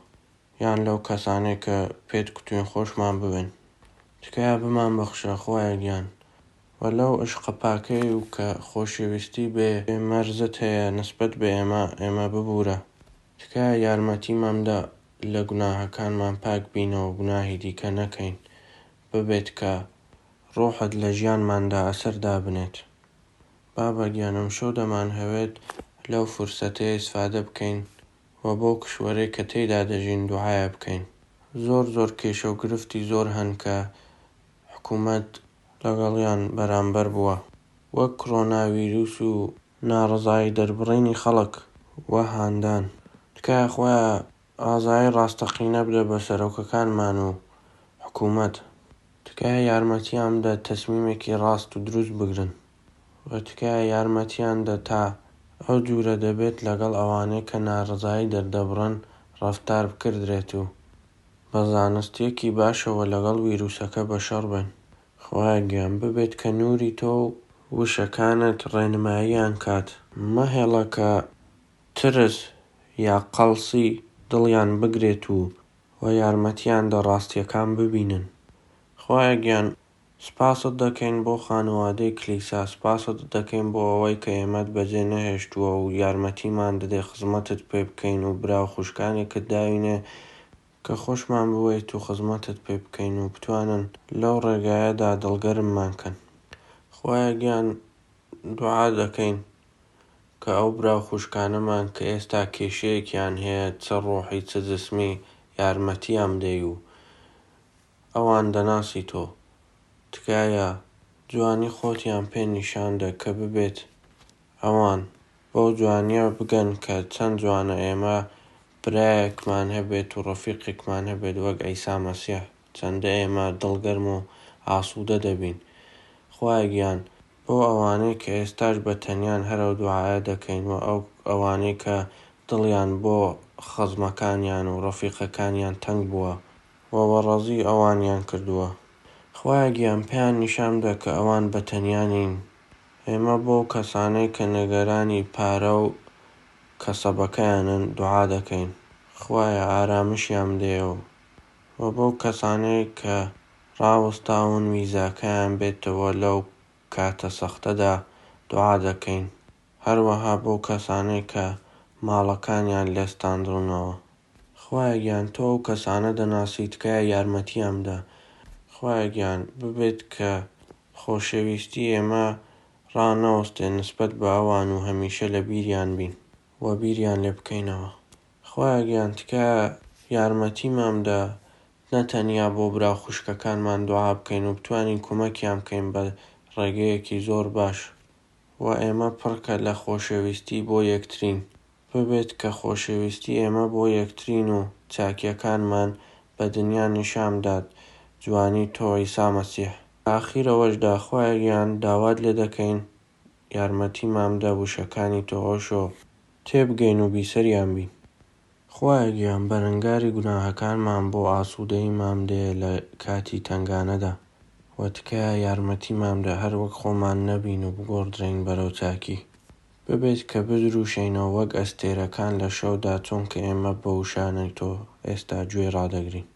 C: یان لەو کەسانێک کە پێت کوتوین خۆشمان ببن. تکایە بمان بەخشە خۆیان گیان. و لەو عشقە پاکەی و کە خۆشەویستی بێ مەرزت هەیە نسبەت بە ئێمە ئێمە ببوورە. تکایە یارمەتیمەمدا لە گوناهەکانمان پاک بینەوە گوناهی دیکە نەکەین. ببێت کە ڕۆحت لە ژیانماندا ئەسەردا بنێت بابە گیانم شۆ دەمان هەوێت لەو فرسەتەیە ئیسفادە بکەین و بۆ کشوەرەی کە تێیدا دەژین دوعاە بکەین. زۆر زۆر کێشە و گرفتی زۆر هەن کە حکوومەت لەگەڵیان بەرامبەر بووە. وەک کڕۆناویروس و ناڕزایی دەربڕینی خەڵک وە هاندان. تکایە خۆیان ئازایی ڕاستەقینە بدە بە سەرۆکەکانمان و حکوومەت. تکایە یارمەتیان بدە تەسمیمێکی ڕاست و دروست بگرن. و تکایە یارمەتیان دە تا ئەو جوورە دەبێت لەگەڵ ئەوانەی کە ناڕزایی دەردەبڕن ڕفتار بکردرێت و بە زانستیەکی باشەوە لەگەڵ ویرروسەکە بەشەڕ بن. خخوای گیان ببێت کە نووری تۆ وشەکانت ڕێنماییان کات. مەهێڵە کە ترس یا قەڵسی دڵیان بگرێت و و یارمەتیان دە ڕاستیەکان ببینن. خخوایە گیان سپاست دەکەین بۆ خانەوادەی کلیسا سپاست دەکەین بۆ ئەوەی کە ئێمەت بەجێ نەهێشتووە و یارمەتیمان دەدێ خزمەتت پێ بکەین و براو خوشکانێکت داوینێ کە خۆشمان بوویت و خزمەتت پێ بکەین و بتوانن لەو ڕێگایەدا دڵگەرممانکەن خخوایە گیان دوعا دەکەین کە ئەو براو خوشکانەمان کە ئێستا کێشەیەکیان هەیە چە ڕۆحی چە جسمی یارمەتیام دەی و ئەوان دەناسی تۆ. تکایە جوانی خۆتیان پێ نیشاندە کە ببێت. ئەوان بۆ جوانیە بگەن کە چەند جوانە ئێمە برایەکمان هەبێت و ڕەفیقێکمان هەبێت وەک ئەیسا مەسیح. چەندە ئێمە دڵگەرم و ئاسوودە دەبین. خوای گیان بۆ ئەوانەی کە ئێستاش بە تەنیان هەرە دوعاە دەکەین و ئەو ئەوانەی کە دڵیان بۆ خەزمەکانیان و ڕەفیقەکانیان تەنگ بووە. و بەڕەزی ئەوانیان کردووە. خوای گیان پێیان نیشاندا کە ئەوان بە تەنیانین ئێمە بۆ کەسانەی کە نەگەرانی پارە و کەسەبەکەیانن دوعا دەکەین. خوایە ئارامشیان دێەوە و بۆ کەسانەی کە ڕاوەستاون ویزاکەیان بێتەوە لەو کاتە سەختەدا دوعا دەکەین. هەروەها بۆ کەسانەی کە ماڵەکانیان لێستاندڕونەوە خوایە گیان تۆ و کەسانە دەناسی تکایە یارمەتیامدا خوایە گیان ببێت کە خۆشەویستی ئێمە ڕانەوەستێ نسبەت بە ئەوان و هەمیشە لە بیریان بین و بیریان لێ بکەینەوە. خخوایە گیان تکایە یارمەتیمامدا نەتەنیا بۆ برا خوشکەکانمان دوعا بکەین و بتوانین کۆمەکیان بکەین بە ڕێگەیەکی زۆر باش. و ئێمە پڕکە لە خۆشەویستی بۆ یەکترین. ببێت کە خۆشەویستی ئێمە بۆ یەکترین و چاکیەکانمان بە دنیا نیشامدات جوانی تۆی سامەسیح. ئاخیرەوەشدا خۆیان داوات لێ دەکەین. یارمەتی مامدا وشەکانی تۆشۆ. تێبگەین و بیسەریان بین. خخوایە گیان بەرەنگاری گوناهەکانمان بۆ ئاسوودەی مامدەیە لە کاتی تنگانەدا و تکایە یارمەتی مامدا هەر وەک خۆمان نەبین و بگۆڕدرین بەرەو چاکی. ببێت کە بدروشینەوە وەک ئەستێرەکان لە شەودا چونکە ئێمە بە وشانەی تۆ ئێستا گوێ ڕدەگرین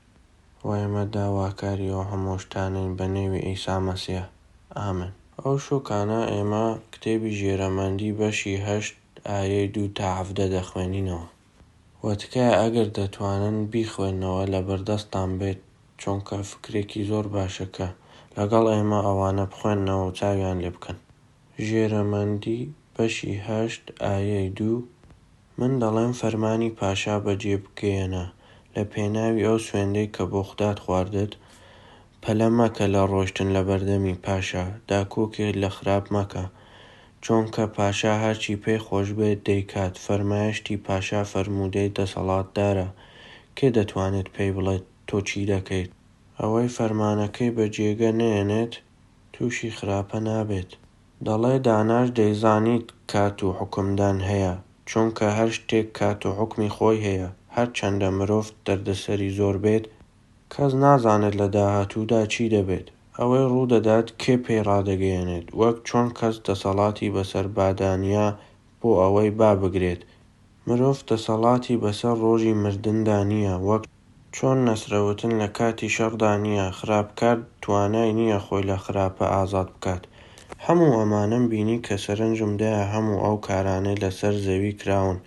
C: و ئێمە داواکاری ئەو هەمۆشتانین بە نێوی ئەیسا مەسیە ئامن ئەو شوکانە ئێمە کتێبی ژێرەمەندی بەشی هەشت ئایەی دوو تا هەفتە دەخوێنینەوە. و تکایە ئەگەر دەتوانن بیخوێنەوە لە بەردەستان بێت چونکە فکرێکی زۆر باشەکە. لەگەڵ ئێمە ئەوانە بخوێنەوە و چاویان لێ بکەن. ژێرەمەندی بەشی هەشت ئایەی دوو. من دەڵێم فەرمانی پاشا بەجێ بگەێنە لە پێناوی ئەو سوێندەی کە بۆ خودات خواردت پەلە مەکە لە ڕۆشتن لە بەردەمی پاشا. داکۆکێت لە خراپ مەکە. چۆنکە پاشا هەرچی پێی خۆش بێت دەیکات فەرمایشتی پاشا فەرموودەی دەسەڵاتدارە. کێ دەتوانێت پێی بڵێت تۆ چی دەکەیت؟ ئەوەی فەرمانەکەی بە جێگە نێنێت تووشی خراپە نابێت. دەڵێ داناش دەیزانیت کات و حکمدان هەیە چونکە هەر شتێک کات و حکمی خۆی هەیە. هەر چەندە مرۆڤ دەردەسەری زۆر بێت کەس نازانێت لە داهاتوودا چی دەبێت. ئەوەی ڕوودەدات کێ پێی ڕادەگەیەنێت؟ وەک چۆن کەس دەسەڵاتی بەسەر بادانیا بۆ ئەوەی با بگرێت. مرۆڤ دەسەڵاتی بەسەر ڕۆژی مردندا نییە. وەک چۆن نەسرەوتن لە کاتی شەڕدا نییە. خراپکار توانای نییە خۆی لە خراپە ئازاد بکات. هەموو ئەمانم بینی کە سەرنجمدایە هەموو ئەو کارانەی لەسەر زەوی کراون.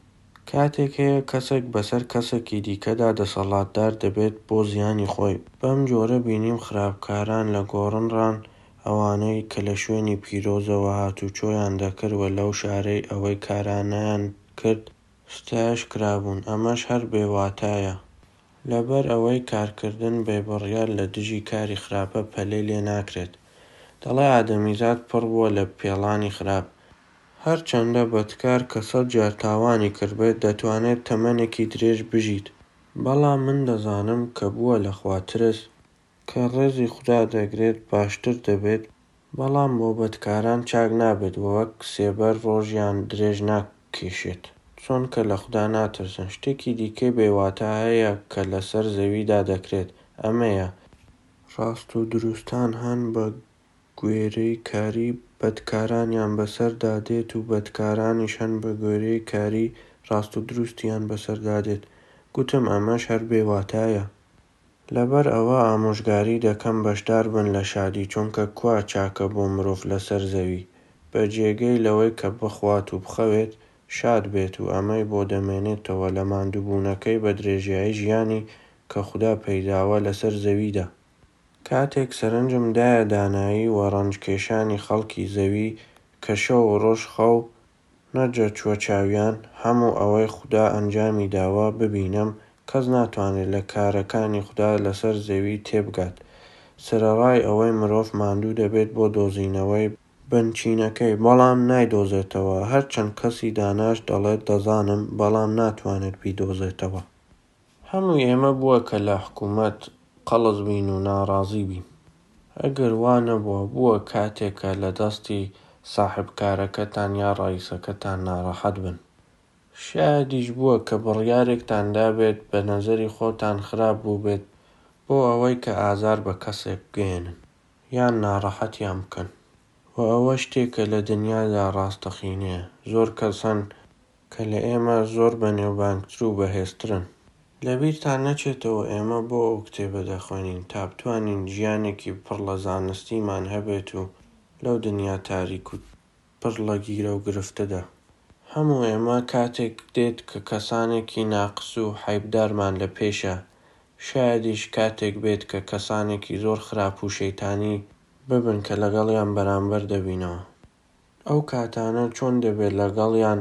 C: کاتێک هەیە کەسێک بەسەر کەسێکی دیکەدا دەسەڵاتدار دەبێت بۆ زیانی خۆی. بەم جۆرە بینیم خراپکاران لە گۆڕنڕان ئەوانەی کە لە شوێنی پیرۆزەوە هاتوچۆیان دەکردوە لەو شارەی ئەوەی کارانیان کرد ستایش کرابوون. ئەمەش هەر بێواتایە. لەبەر ئەوەی کارکردن بێبڕیار لە دژی کاری خراپە پەلەی لێ ناکرێت. دەڵێ ئادەمیزاد پڕ بووە لە پێڵانی خراپ. هەر چەندە بەدکار کە سەد جار تاوانی کردبێت دەتوانێت تەمەنێکی درێژ بژیت. بەڵام من دەزانم کە بووە لە خواترس کە ڕێزی خوددا دەگرێت باشتر دەبێت بەڵام بۆ بەدکاران چاک نابێت وەک سێبەر ڕۆژیان درێژ ناکێشێت. چۆن کە لە خوددا ناترسن. شتێکی دیکەی بێواتە هەیە کە لەسەر زەویدا دەکرێت. ئەمەیە. ڕاست و دروستان هەن بە گوێرەی کاری بەدکارانیان بەسەردا دێت و بەدکارانیش هەن بە گوێرەی کاری ڕاست و دروستیان بەسەردا دێت گوتم ئەمەش هەر بێواتایە. لەبەر ئەوە ئامۆژگاری دەکەم بەشدار بن لە شادی چونکە کوا چاکە بۆ مرۆڤ لەسەر زەوی. بە جێگەی لەوەی کە بخوات و بخەوێت شاد بێت و ئەمەی بۆ دەمێنێتەوە لە ماندووبوونەکەی بە درێژایی ژیانی کە خوددا پەیداوە لەسەر زەویدا. کاتێک سەرنجم دایە دانایی و ڕەنجکێشانی خەڵکی زەوی کە شەو و ڕۆژ خەو نەجە چوە چاویان هەموو ئەوەی خوددا ئەنجامی داوە ببینم کەس ناتوانێت لە کارەکانی خوددا لەسەر زەوی تێبگات. سرەڕای ئەوەی مرۆڤ ماندوو دەبێت بۆ دۆزینەوەی بنچینەکەی بەڵام نایدۆزێتەوە. هەرچەند کەسی داناش دەڵێت دەزانم بەڵام ناتوانێت بیدۆزێتەوە. هەموو ئێمە بووە کە لە حکوومەت قەڵز بین و ناڕازی بین. ئەگەر وانە بووە بووە کاتێکە لە دەستی ساحبکارەکەتان یا ڕئیسەکەتان ناڕەحەت بن. شایدیش بووە کە بڕیارێکتان دابێت بە نەزەری خۆتان خراپ بوو بێت بۆ ئەوەی کە ئازار بە کەسێک بگەێنن یان ناڕەحەتیان بکەن. و ئەوە شتێکە لە دنیادا ڕاستەخینەیە. زۆر کەسەن کە لە ئێمە زۆر بەنێوبانگتر و بەهێزترن لەبیرتان نەچێتەوە ئێمە بۆ ئەو کتێبە دەخوێنین. تا بتوانین ژیانێکی پڕ لە زانستیمان هەبێت و لەو دنیا تاریک و پڕ لە گیرە و گرفتەدا هەموو ئێمە کاتێک دێت کە کەسانێکی ناقس و حیبدارمان لە پێشە. شایدیش کاتێک بێت کە کەسانێکی زۆر خراپ و شەیتانی ببن کە لەگەڵیان بەرامبەر دەبینەوە. ئەو کاتانە چۆن دەبێت لەگەڵیان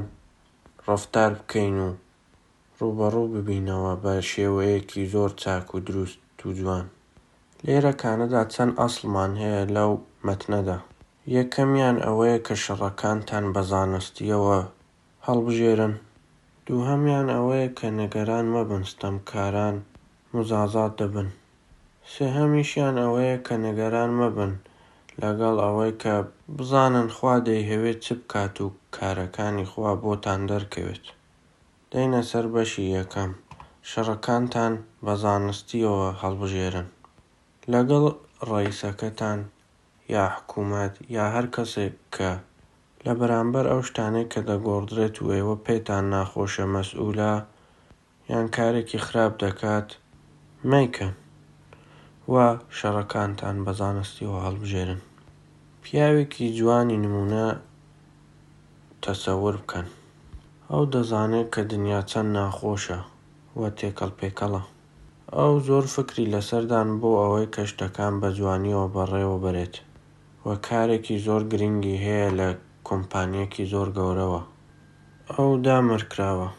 C: ڕفتار بکەین و ڕوبەڕوو ببینەوە بە شێوەیەکی زۆر چاک و دروست و جوان. لێرە کانەدا چەند ئەسڵمان هەیە لەو مەتنەدا یەکەمیان ئەوەیە کە شەڕەکانتان بە زانستیەوە هەڵبژێرن. دووهەمیان ئەوەیە کە نەگەران مەبن ستەمکاران مزازات دەبن. سێهەمیشیان ئەوەیە کە نەگەران مەبن لەگەڵ ئەوەی کە بزانن خوا دەیهەوێت چ بکات و کارەکانی خوا بۆتان دەرکەوێت. دەینە سەر بەشی یەکەم. شەڕەکانتان بە زانستیەوە هەڵبژێرن. لەگەڵ ڕئیسەکەتان یا حکوومەت یا هەر کەسێک کە لە بەرامبەر ئەو شتانەی کە دەگۆڕدرێت و ئێوە پێتان ناخۆشە مەسئولە یان کارێکی خراپ دەکات مەیکەن وا شەڕەکانتان بە زانستیەوە هەڵبژێرن. پیاوێکی جوانی نمونە تەسەور بکەن. ئەو دەزانێت کە دنیا چەند ناخۆشە وە تێکەڵ پێکەڵە. ئەو زۆر فکری لەسەردان بۆ ئەوەی کە شتەکان بە جوانیەوە بەڕێوە بەرێت وە کارێکی زۆر گرنگی هەیە لە کۆمپانیەکی زۆر گەورەوە. ئەو دامەرکراوە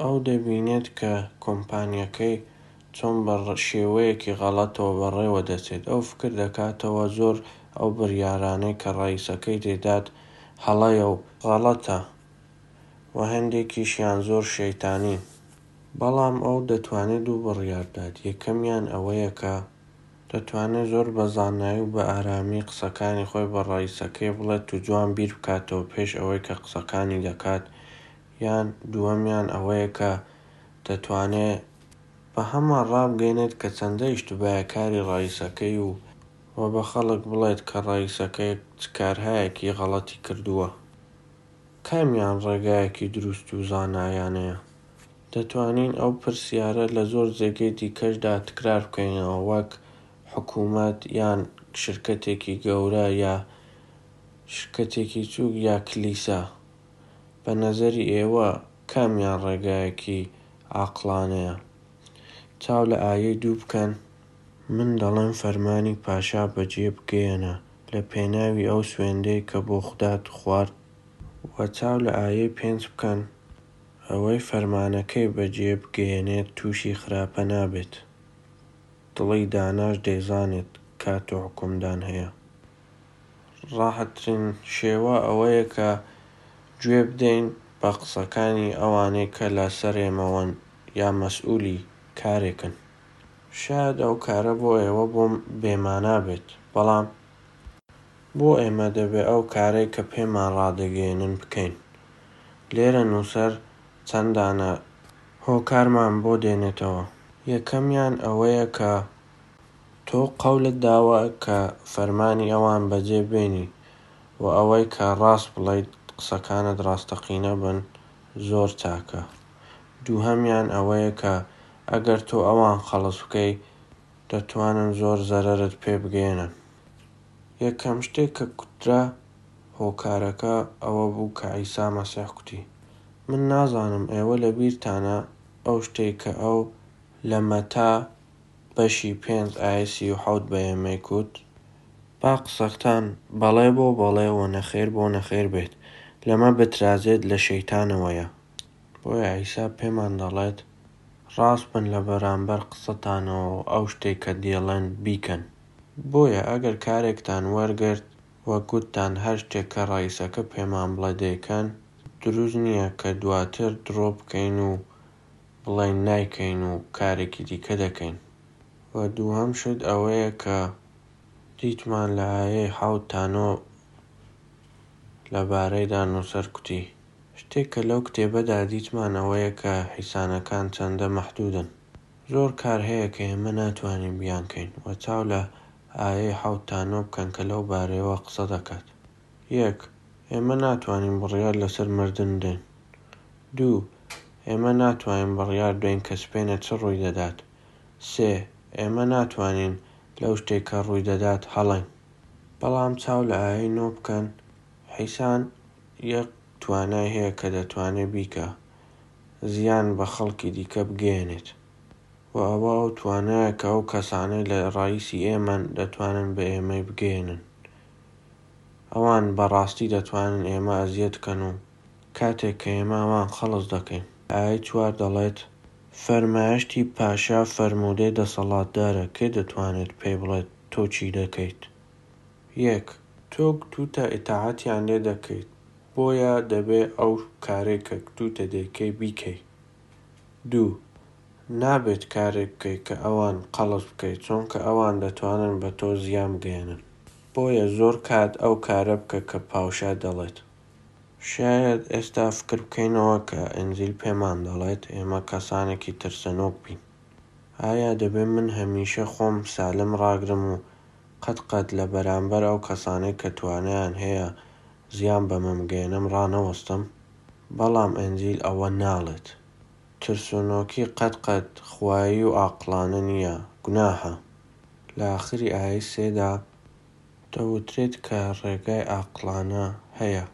C: ئەو دەبینێت کە کۆمپانیەکەی چۆن بە شێوەیەکی غەڵەتەوە بەڕێوە دەچێت. ئەو فکر دەکاتەوە زۆر ئەو بڕیارانەی کە ڕئیسەکەی تێدات هەڵەیە و غەڵەتە. و هەندێکیشیان زۆر شەیتانین بەڵام ئەو دەتوانێت دوو بڕیاردات یەکەمیان ئەوەیە کە دەتوانێت زۆر بە زانایی و بە ئارامی قسەکانی خۆی بە ڕئیسەکەی بڵێت و جوان بیر بکاتەوە پێش ئەوەی کە قسەکانی دەکات. یان دووەمیان ئەوەیە کە دەتوانێت بە هەمان ڕابگەێنێت کە چەندە ئیشتوبایە کاری ڕئیسەکەی و و بە خەڵک بڵێت کە ڕئیسەکەی کارهایەکی غەڵەتی کردووە. کامیان ڕێگایەکی دروست و زانایانەیە. دەتوانین ئەو پرسیارە لە زۆر جێگەی دیکەشدا تکرار بکەینەوە وەک حکوومەت یان شرکتێکی گەورە یا شرکتێکی چووک یا کلیسا. بە نەزەری ئێوە کامیان ڕێگایەکی عاقلانەیە. چاو لە ئایەی دوو بکەن. من دەڵێم فەرمانی پاشا بەجێ بگەێنە لە پێناوی ئەو سوێندەی کە بۆ خوددات خوارد وە چاو لە ئایەی پێنج بکەن. ئەوەی فەرمانەکەی بەجێ بگەێنێت تووشی خراپە نابێت. دڵی داناش دەیزانێت کات و حکومدان هەیە. ڕاحەترین شێوە ئەوەیە کە گوێ بدەین بە قسەکانی ئەوانەی کە لە سەرێمەوەن یا مەسئولی کارێکن. شاید ئەو کارە بۆ ئێوە بۆم بێمانا بێت بەڵام بۆ ئێمە دەبێ ئەو کارەی کە پێمان ڕادەگەێنن بکەین. لێرە نووسەر چەندانە هۆکارمان بۆ دێنێتەوە. یەکەمیان ئەوەیە کە تۆ قەولت داوە کە فەرمانی ئەوان بەجێ بێنی و ئەوەی کە ڕاست بڵیت قسەکانت ڕاستەقینە بن زۆر چاکە. دووهەمیان ئەوەیە کە ئەگەر تۆ ئەوان خەڵس بکەی دەتوانن زۆر زەرت پێ بگەێنن. یەکەم شتێک کە کوترا هۆکارەکە ئەوە بوو کە ئەیسا مەسیح کوتی. من نازانم ئێوە لە بیرتانە ئەو شتێک کە ئەو لە مەتا بەشی پێنج ئایسی و حوت بە ئێمەی کوت. با قسەختان بەڵێ بۆ بەڵێەوە نەخێر بۆ نەخێر بێت. لەمە بترازێت لە شەیتانەوەیە. بۆیە ئەیسا پێمان دەڵێت ڕاست بن لە بەرامبەر قسەتانەوە ئەو شتێک کە دیێڵێن بیکەن. بۆیە ئەگەر کارێکتان وەرگرت وە گوتتان هەر شتێک کە ڕئیسەکە پێمان بڵێ دەیکەن دروست نییە کە دواتر درۆ بکەین و بڵێن نایکەین و کارێکی دیکە دەکەین. و دووهەم شت ئەوەیە کە دیتمان لە ئایەی حوتانۆ لەبارەیدا نووسەر کوتی. شتێک کە لەو کتێبەدا دیتمان ئەوەیە کە حیسانەکان چەندە مەحدودن. زۆر کار هەیە کە ئێمە ناتوانین بیانکەین. و چاو لە ئایەی حوتانۆ بکەن کە لەو بارەیەوە قسە دەکات. یەک ئێمە ناتوانین بڕیار لەسەر مردن دێن. دوو ئێمە ناتوانین بڕیار دوین کە سپێنە چ ڕووی دەدات. سێ ئێمە ناتوانین لەو شتێک کە ڕووی دەدات هەڵین بەڵام چاو لە ئاەی نۆ بکەن حیسان یەک توانای هەیە کە دەتوانێت بیکە. زیان بە خەڵکی دیکە بگەێنێت و ئەوە ئەو توانایە کە ئەو کەسانەی لە ڕایسی ئێمە دەتوانن بە ئێمەی بگەێنن. ئەوان بەڕاستی دەتوانن ئێمە ئەزیەت کەن و کاتێک کە ئێماوان خەڵز دەکەین. ئای چوار دەڵێت؟ فەرمایشتی پاشا فەرمودەی دەسەڵاتدارە کێ دەتوانێت پێی بڵێت تۆ چی دەکەیت؟ یەک تۆ توتە ئتاعاتیان لێ دەکەیت بۆیە دەبێ ئەو کارێک کە توتە دەیکەی بیکەی. دوو نابێت کارێک بکەیت کە ئەوان قەڵس بکەیت چونکە ئەوان دەتوانن بە تۆ زیام بگەێنن. بۆیە زۆر کات ئەو کارە بکە کە پاوشا دەڵێت. شاید ئێستا فکر بکەینەوە کە ئەنجیل پێمان دەڵێت ئێمە کەسانێکی ترسەنۆک بین. ئایا دەبێت من هەمیشە خۆم سالم ڕاگرم و قەت قەت لە بەرامبەر ئەو کەسانەی کە توانیان هەیە زیان بەمەمگەێنم ڕانەوەستم؟ بەڵام ئەنجیل ئەوە ناڵێت. ترسۆنۆکی قەت قەت خوایی و ئاقلانە نییە. گوناهە. لە ئاخری ئای سێدا دەوترێت کە ڕێگای ئاقلانە هەیە.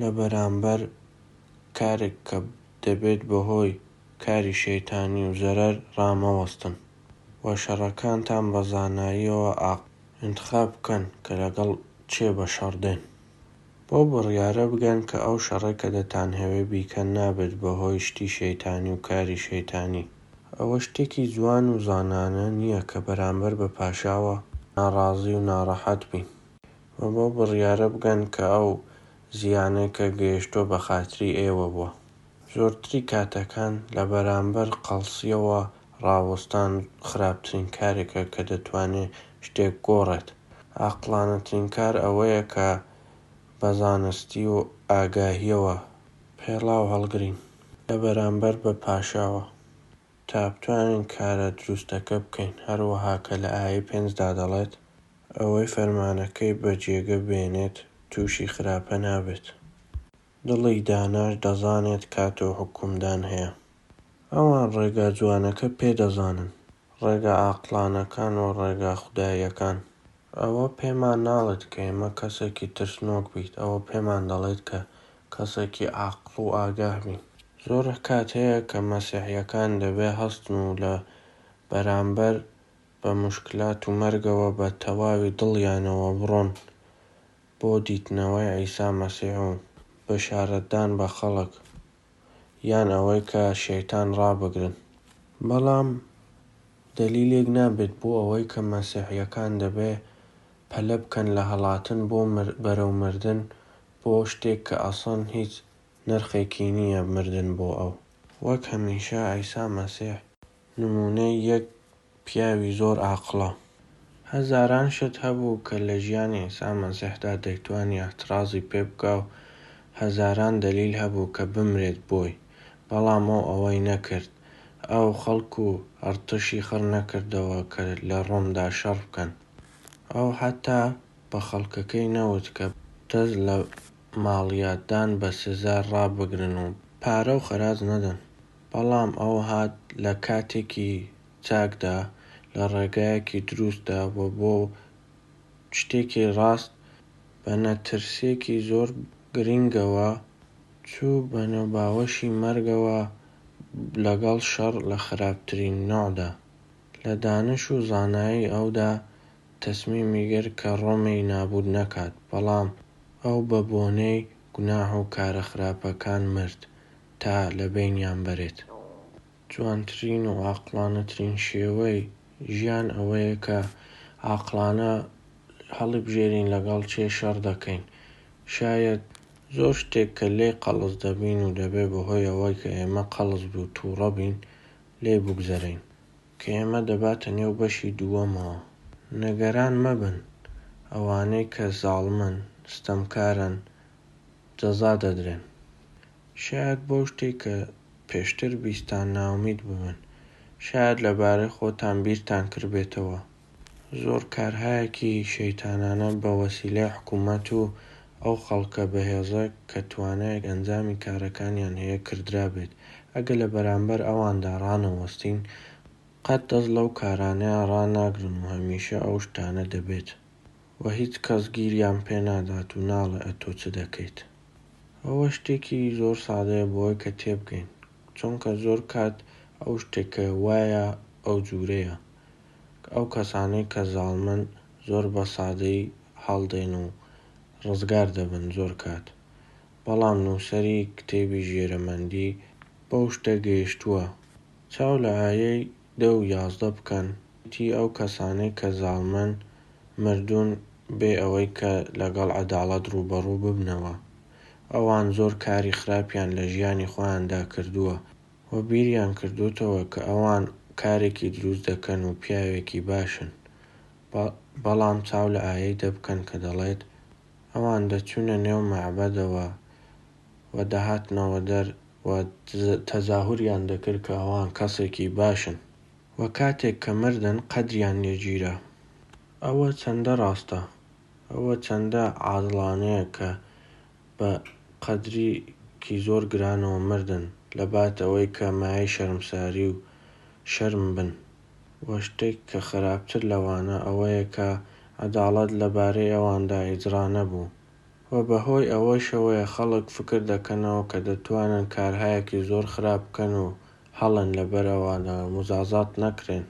C: لە بەرامبەر کارێک کە دەبێت بەهۆی کاری شەیتانی و زەرەر ڕامەوەستن. وە شەڕەکانتان بە زاناییەوە ئاق انتخاب بکەن کە لەگەڵ چێ بە شەڕدێن. بۆ بڕیارە بگەن کە ئەو شەڕێک کە دەتان هەوێ بیکەن نابێت بەهۆی شتی شەیتانی و کاری شەیتانی. ئەوە شتێکی جوان و زانانە نییە کە بەرامبەر بە پاشاوە ناڕازی و ناڕەحەت بین. و بۆ بڕیارە بگەن کە ئەو زیانەی کە گەیشتۆ بە خاتری ئێوە بووە. زۆرتری کاتەکان لە بەرامبەر قەڵسیەوە ڕاوەستان خراپترین کارێکە کە دەتوانێت شتێک گۆڕێت. ئاقلانەترین کار ئەوەیە کە بە زانستی و ئاگاهیەوە. پێڵاو هەڵگرین. لە بەرامبەر بە پاشاوە. تا بتوانین کارە دروستەکە بکەین. هەروەها کە لە ئاایی پێنجدا دەڵێت ئەوەی فەرمانەکەی بە جێگە بێنێت تووشی خراپە نابێت. دڵی داناش دەزانێت کاتۆ حکومدان هەیە. ئەوان ڕێگا جوانەکە پێدەزانن. ڕێگا ئاقلانەکان و ڕێگا خوددایەکان ئەوە پێمان ناڵێت کە ئێمە کەسێکی ترسنۆک بیت. ئەوە پێمان دەڵێت کە کەسێکی عاقڵ و ئاگاه بین. زۆر کات هەیە کە مەسیحیەکان دەبێ هەستن و لە بەرامبەر بە مشکلات و مەرگەوە بە تەواوی دڵیانەوە بڕۆن. بۆ دیتنەوەی ئەیسا مەسیح و بەشارەتدان بە خەڵک. یان ئەوەی کە شەیتان ڕابگرن. بەڵام دەلیلێک نابێت بۆ ئەوەی کە مەسیحیەکان دەبێ پەلە بکەن لە هەڵاتن بۆ بەرەو مردن بۆ شتێک کە ئەسڵن هیچ نرخێکی نییە مردن بۆ ئەو. وەک هەمیشە ئەیسا مەسیح نمونەی یەک پیاوی زۆر ئاقڵە هەزاران شت هەبوو کە لە ژیانی ئەیسا مەسیحدا دەیتوانی ئەحترازی پێ بکە و هەزاران دەلیل هەبوو کە بمرێت بۆی. بەڵام ئەو ئەوەی نەکرد. ئەو خەڵکو و ئەرتشی خڕ نەکردەوە کە لە ڕۆمدا شەڕ بکەن. ئەو حتا بە خەڵکەکەی نەوت کە دەست لە ماڵیاتدان بە سزار ڕابگرن و پارە و خەراج نەدەن. بەڵام ئەو هات لە کاتێکی چاکدا لە ڕێگایەکی دروستدا بۆ بۆ شتێکی ڕاست بە نەترسێکی زۆر گرنگەوە چوو بە نەباوەشی مەرگەوە لەگەڵ شەڕ لە خراپترین نۆعدا لە دانش و زانایی ئەودا تەسمیمی گرت کە ڕۆمەی نابود نەکات بەڵام ئەو بە بۆنەی گوناح و کارە خراپەکان مرد تا لە بینیان بەرێت. جوانترین و عاقلانەترین شێوەی ژیان ئەوەیە کە عاقلانە هەڵی بژێرین لەگەڵ چێ شەڕ دەکەین. شاید زۆر شتێک کە لێ قەڵز دەبین و دەبێ بەهۆی ئەوەی کە ئێمە قەڵز بوو تووڕە بین لێ بگوزەرین کە ئێمە دەباتە نێو بەشی دووەمەوە. نەگەران مەبن. ئەوانەی کە زاڵمن ستەمکارن جەزا دەدرێن. شاید بۆ شتێک کە پێشتر بیستان ناومید ببن. شاید لەبارەی خۆتان بیرتان کردبێتەوە. زۆر کارهایەکی شەیتانانە بە وەسیلەی حکوومەت و ئەو خەڵکە بەهێزە کە توانایەک ئەنجامی کارەکانیان هەیە کردرا بێت ئەگە لە بەرامبەر ئەواندا ڕانەوەستین قەت دەست لەو کارانەیە ڕناگرن و هەمیشە ئەو شتانە دەبێت و هیچ کەس گیریان پێ نادات و ناڵێ ئەتۆ چ دەکەیت. ئەوە شتێکی زۆر سادەیە بۆی کە تێبگەین چونکە زۆر کات ئەو شتێکە وایە ئەو جوورەیە. ئەو کەسانەی کە زاڵمن زۆر بە سادەی هەڵدێن و ڕزگار دەبن زۆر کات. بەڵام نووسری کتێبی ژێرەمەندی بەو شتە گەیشتووە. چاو لە ئایەی دە و یازدە بکەن. تی ئەو کەسانەی کە زاڵمن مردوون بێ ئەوەی کە لەگەڵ عەداڵەت ڕوبەڕوو ببنەوە. ئەوان زۆر کاری خراپیان لە ژیانی خۆیاندا کردووە و بیریان کردوتەوە کە ئەوان کارێکی دروست دەکەن و پیاوێکی باشن. بەڵام چاو لە ئایەی دەبکەن کە دەڵێت ئەوان دەچوونە نێو مەعبەدەوە و دەهاتنەوە دەر تەزاهوریان دەکرد کە ئەوان کەسێکی باشن. و کاتێک کە مردن قەدریان لێگیرە ئەوە چەندە ڕاستە؟ ئەوە چەندە عادڵانەیە کە بە قەدریکی زۆر گرانەوە مردن لەبات ئەوەی کە مای شەرمساری و شەرم بن. وە شتێک کە خراپتر لەوانە ئەوەیە کە عەداڵەت لەبارەی ئەواندا ئیجرا نەبوو. و بەهۆی ئەوەشەوەیە خەڵک فکر دەکەنەوە کە دەتوانن کارهایەکی زۆر خراپ بکەن و هەڵن لەبەرەوەدا مزازات نەکرێن.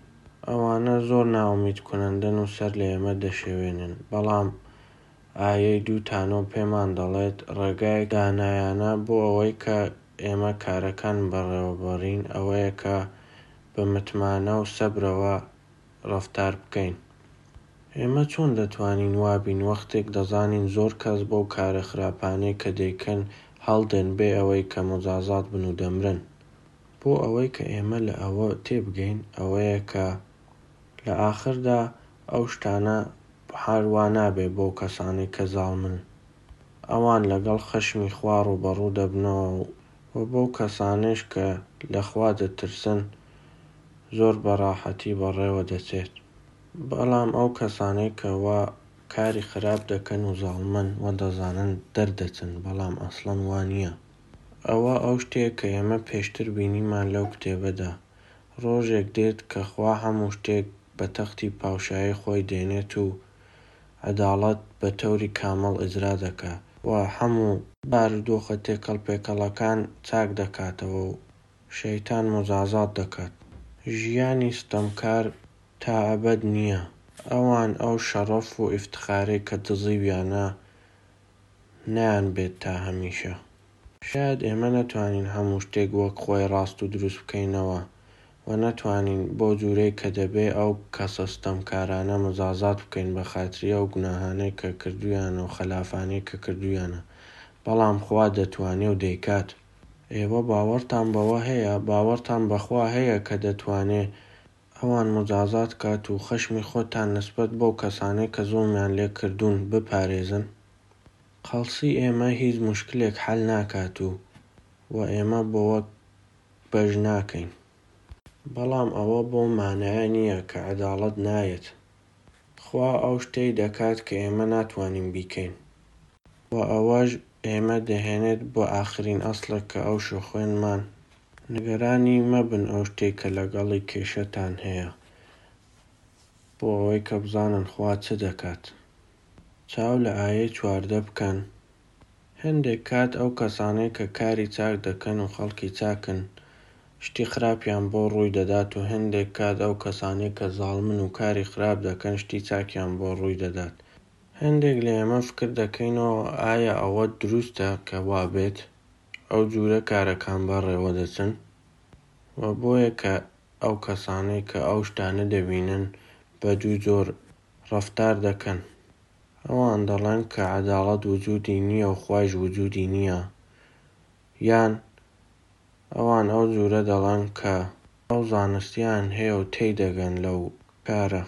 C: ئەوانە زۆر ناومید کنەندەن و سەر لە ئێمە دەشێوێنن. بەڵام ئایەی دووتانۆ پێمان دەڵێت ڕێگای دانایانە بۆ ئەوەی کە ئێمە کارەکان بەڕێوەبەڕین ئەوەیە کە بە متمانە و سەبرەوە ڕفتار بکەین. ئێمە چۆن دەتوانین وابین وەختێک دەزانین زۆر کەس بەو کارە خراپانەی کە دەیکەن هەڵدێن بێ ئەوەی کە مجازات بن و دەمرن. بۆ ئەوەی کە ئێمە لە ئەوە تێبگەین ئەوەیە کە لە ئاخردا ئەو شتانە هارووا نابێ بۆ کەسانی کە زاڵمن. ئەوان لەگەڵ خەشمی خوار و بەڕوو دەبنەوە و بۆ کەسانش کە لەخوا دەترسن زۆر بەڕاحەتی بەڕێوە دەچێت. بەڵام ئەو کەسانەی کەوا کاری خراپ دەکەن و زاڵمن و دەزانن دەردەچن بەڵام ئەسڵەن وانە ئەوە ئەو شتێک کە ئێمە پێشتر بینیمان لەو کتێبەدا. ڕۆژێک دێت کە خوا هەموو شتێک بە تەختی پاوشایی خۆی دێنێت و عەداڵەت بە تەوری کامەڵ ئجرا دەکات و هەموو بارودۆخە تێکەڵ پێکەڵەکان چاک دەکاتەوە و شەیتان مجازات دەکات. ژیانی ستەمکار تا ئەبەد نییە. ئەوان ئەو شەڕەف و ئیفتخارەی کە دزیویانە نیان بێت تا هەمیشە. شاید ئێمە نەتوانین هەموو شتێک وەک خۆی ڕاست و دروست بکەینەوە و نەتوانین بۆ جوورەی کە دەبێ ئەو کەسە ستەمکارانە مزازات بکەین بە خاتری ئەو گوناهانەی کە کردویان و خەلافانەی کە کردویانە. بەڵام خوا دەتوانێ و دەیکات. ئێوە باوەڕتان بەوە هەیە باوەڕتان بەخوا هەیە کە دەتوانێ ئەوان مجازات کات و خەشمی خۆتان نسبەت بەو کەسانەی کە زۆمیان لێ کردوون بپارێزن. قەڵسی ئێمە هیچ مشکلێک حەل ناکات و و ئێمە بۆوە بەژ ناکەین. بەڵام ئەوە بۆ مانایە نییە کە عەداڵەت نایەت. خوا ئەو شتەی دەکات کە ئێمە ناتوانین بیکەین. و ئەوەش ئێمە دەهێنێت بۆ ئاخرین ئەسڵە کە ئەو شوخوێنمان. نیگەرانی مەبن ئەو شتێک کە لەگەڵی کێشەتان هەیە. بۆ ئەوەی کە بزانن خوا چ دەکات. چاو لە ئایەی چواردە بکەن. هەندێک کات ئەو کەسانەی کە کاری چاک دەکەن و خەڵکی چاکن. شتی خراپیان بۆ ڕووی دەدات و هەندێک کات ئەو کەسانەی کە زاڵمن و کاری خراپ دەکەن شتی چاکیان بۆ ڕووی دەدات. هەندێک لە ئێمە فکر دەکەینەوە ئایا ئەوە دروستە کە وا بێت؟ ئەو جوورە کارەکان بەڕێوە دەچن؟ و بۆیە کە ئەو کەسانەی کە ئەو شتانە دەبینن بە دوو جۆر ڕەفتار دەکەن. ئەوان دەڵێن کە عەداڵەت وجودی نییە و خوایش وجودی نییە. یان ئەوان ئەو جوورە دەڵێن کە ئەو زانستیان هەیە و تێیدەگەن لەو کارە.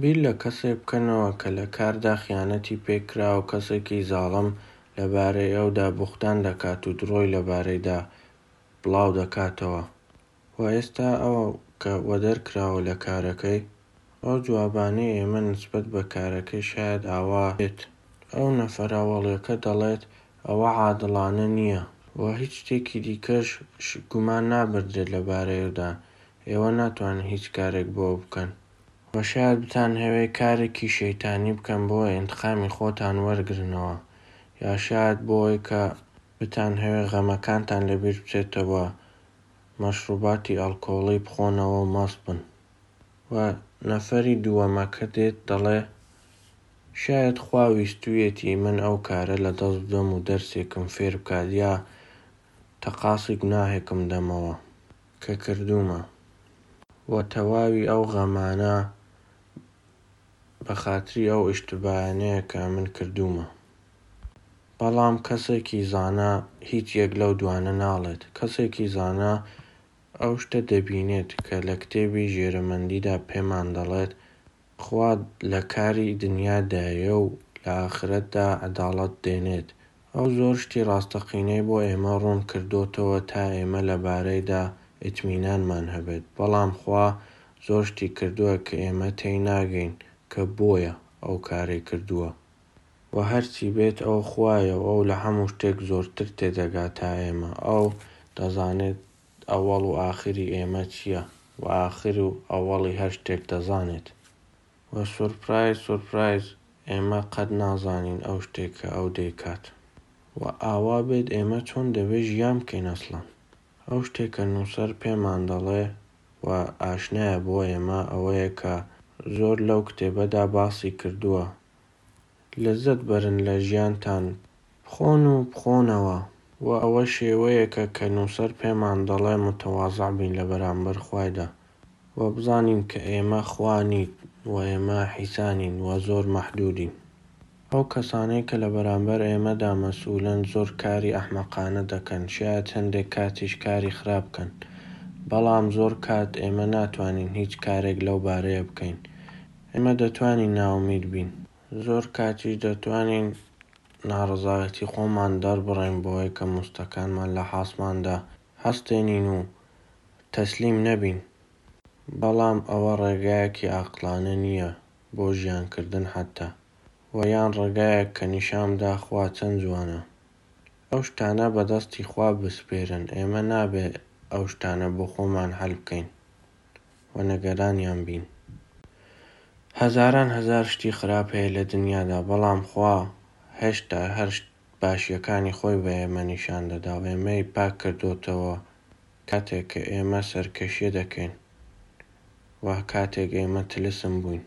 C: بیر لە کەسێک بکەنەوە کە لە کاردا خیانەتی پێکرا و کەسێکی زاڵم لەبارەی ئەودا بوختان دەکات و درۆی لەبارەیدا بڵاو دەکاتەوە. و ئێستا ئەوە کە وەدەرکراوە لە کارەکەی ئەو جوابانەی ئێمە نسبەت بە کارەکەی شاید ئاوا بێت. ئەو نەفەراوەڵیەکە دەڵێت ئەوە عادڵانە نییە و هیچ شتێکی دیکەش گومان نابدرێت لەبارەیەدا ئێوە ناتوانن هیچ کارێک بۆ بکەن. و شاید بتان هەوێ کارێکی شەیتانی بکەن بۆ ئینتقامی خۆتان وەرگرنەوە. یا شاید بۆی کە بتان هەوێ غەمەکانتان لەبیر بچێتەوە مەشروباتی ئەڵکۆڵی بخۆنەوە مەست بن. و نەفەری دووەمەکە دێت دەڵێ شاید خوا ویستویەتی من ئەو کارە لە دەست بدەم و دەرسێکم فێر بکات یا تەقاسی گوناهێکم دەمەوە. کە کردومە. و تەواوی ئەو غەمانە بە خاتری ئەو ئیشتبانەیە کە من کردومە. بەڵام کەسێکی زانا هیچ یەک لەو دوانە ناڵێت. کەسێکی زانا ئەو شتە دەبینێت کە لە کتێبی ژێرەمەندیدا پێمان دەڵێت خوا لە کاری دنیادایە و لە ئاخرەتدا عەداڵەت دێنێت. ئەو زۆر شتی ڕاستەقینەی بۆ ئێمە ڕوون کردوتەوە تا ئێمە لەبارەیدا ئیتمینانمان هەبێت. بەڵام خوا زۆر شتی کردووە کە ئێمە تێی ناگەین کە بۆیە ئەو کارەی کردووە. و هەرچی بێت ئەو خوایە ئەو لە هەموو شتێک زۆرتر تێدەگات تا ئێمە. ئەو دەزانێت ئەوەڵ و ئاخری ئێمە چییە؟ و ئاخر و ئەوەڵی هەر شتێک دەزانێت. وە سورپرایز سورپرایز ئێمە قەت نازانین ئەو شتێک کە ئەو دەیکات. و ئاوا بێت ئێمە چۆن دەبێت ژیان بکەین ئەسڵان ئەو شتێکە نووسەر پێمان دەڵێ و ئاشنایە بۆ ئێمە ئەوەیە کە زۆر لەو کتێبەدا باسی کردووە. لەزەت بەرن لە ژیانتان. بخۆن و بخۆنەوە. و ئەوە شێوەیەکە کە نووسەر پێمان دەڵێ متەوازع بین لە بەرامبەر خوایدا و بزانین کە ئێمە خوانیت و ئێمە حیسانین و زۆر مەحدودین. ئەو کەسانەی کە لە بەرامبەر ئێمەدا مەسئولەن زۆر کاری ئەحمەقانە دەکەن شاید هەندێک کاتیش کاری خراپ بکەن. بەڵام زۆر کات ئێمە ناتوانین هیچ کارێک لەو بارەیە بکەین. ئێمە دەتوانین ناومید بین. زۆر کاتیش دەتوانین ناڕزایەتی خۆمان دەربڕین بۆیە کە مستەکانمان لە حاسماندا هەستێنین و تەسلیم نەبین. بەڵام ئەوە ڕێگایەکی عاقلانە نییە بۆ ژیانکردن حتا. و یان ڕێگایەک کە نیشامدا خوا چەند جوانە. ئەو شتانە بەدەستی خوا بسپێرن ئێمە نابێ ئەو شتانە بۆ خۆمان هەل بکەین و نەگەرانیان بین. هەزاران هەزار شتی خراپ هەیە لە دنیادا بەڵام خوا هێشتا هەر باشیەکانی خۆی بە ئێمە نیشان دەدا و ئێمەی پاک کردوتەوە کاتێک کە ئێمە سەرکەشیە دەکەین. و کاتێک ئێمە تلسم بووین.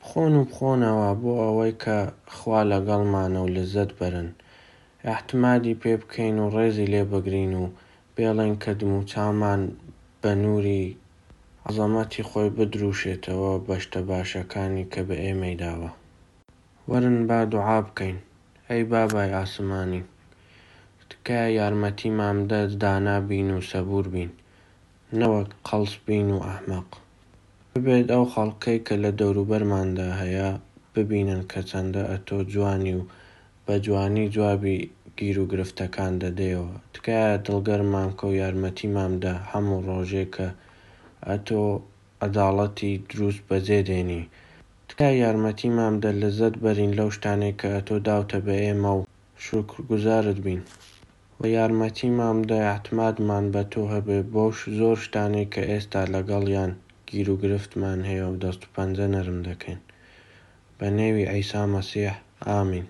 C: بخۆن و بخۆنەوە بۆ ئەوەی کە خوا لەگەڵمانە و لەزەت بەرن. احتمادی پێ بکەین و ڕێزی لێ بگرین و بێڵێن کە دموچامان بە نووری عەزەمەتی خۆی بدروشێتەوە بەشتە باشەکانی کە بە ئێمەی داوە. وەرن با دوعا بکەین. ئەی بابای ئاسمانی تکایە یارمەتیمان بدە دانا بین و سەبور بین. نەوەک قەڵس بین و ئەحمەق. ببێت ئەو خەڵکەی کە لە دەوروبەرماندا هەیە ببینن کە چەندە ئەتۆ جوانی و بە جوانی جوابی گیر و گرفتەکان دەدەیەوە. تکایە دڵگەرمان کە و یارمەتیمان بدە هەموو ڕۆژێک کە ئەتۆ عەداڵەتی دروست بەجێ دێنی. تکایە یارمەتیمان بدە لەزەت بەرین لەو شتانەی کە ئەتۆ داوتە بە ئێمە و شوکرگوزارت بین. و یارمەتیمان بدە احتمادمان بە تۆ هەبێ بۆ زۆر شتانەی کە ئێستا لەگەڵیان گیر و گرفتمان هەیە و دەست و پەنجە نەرم دەکەین. بە نێوی عیسا مەسیح ئامین.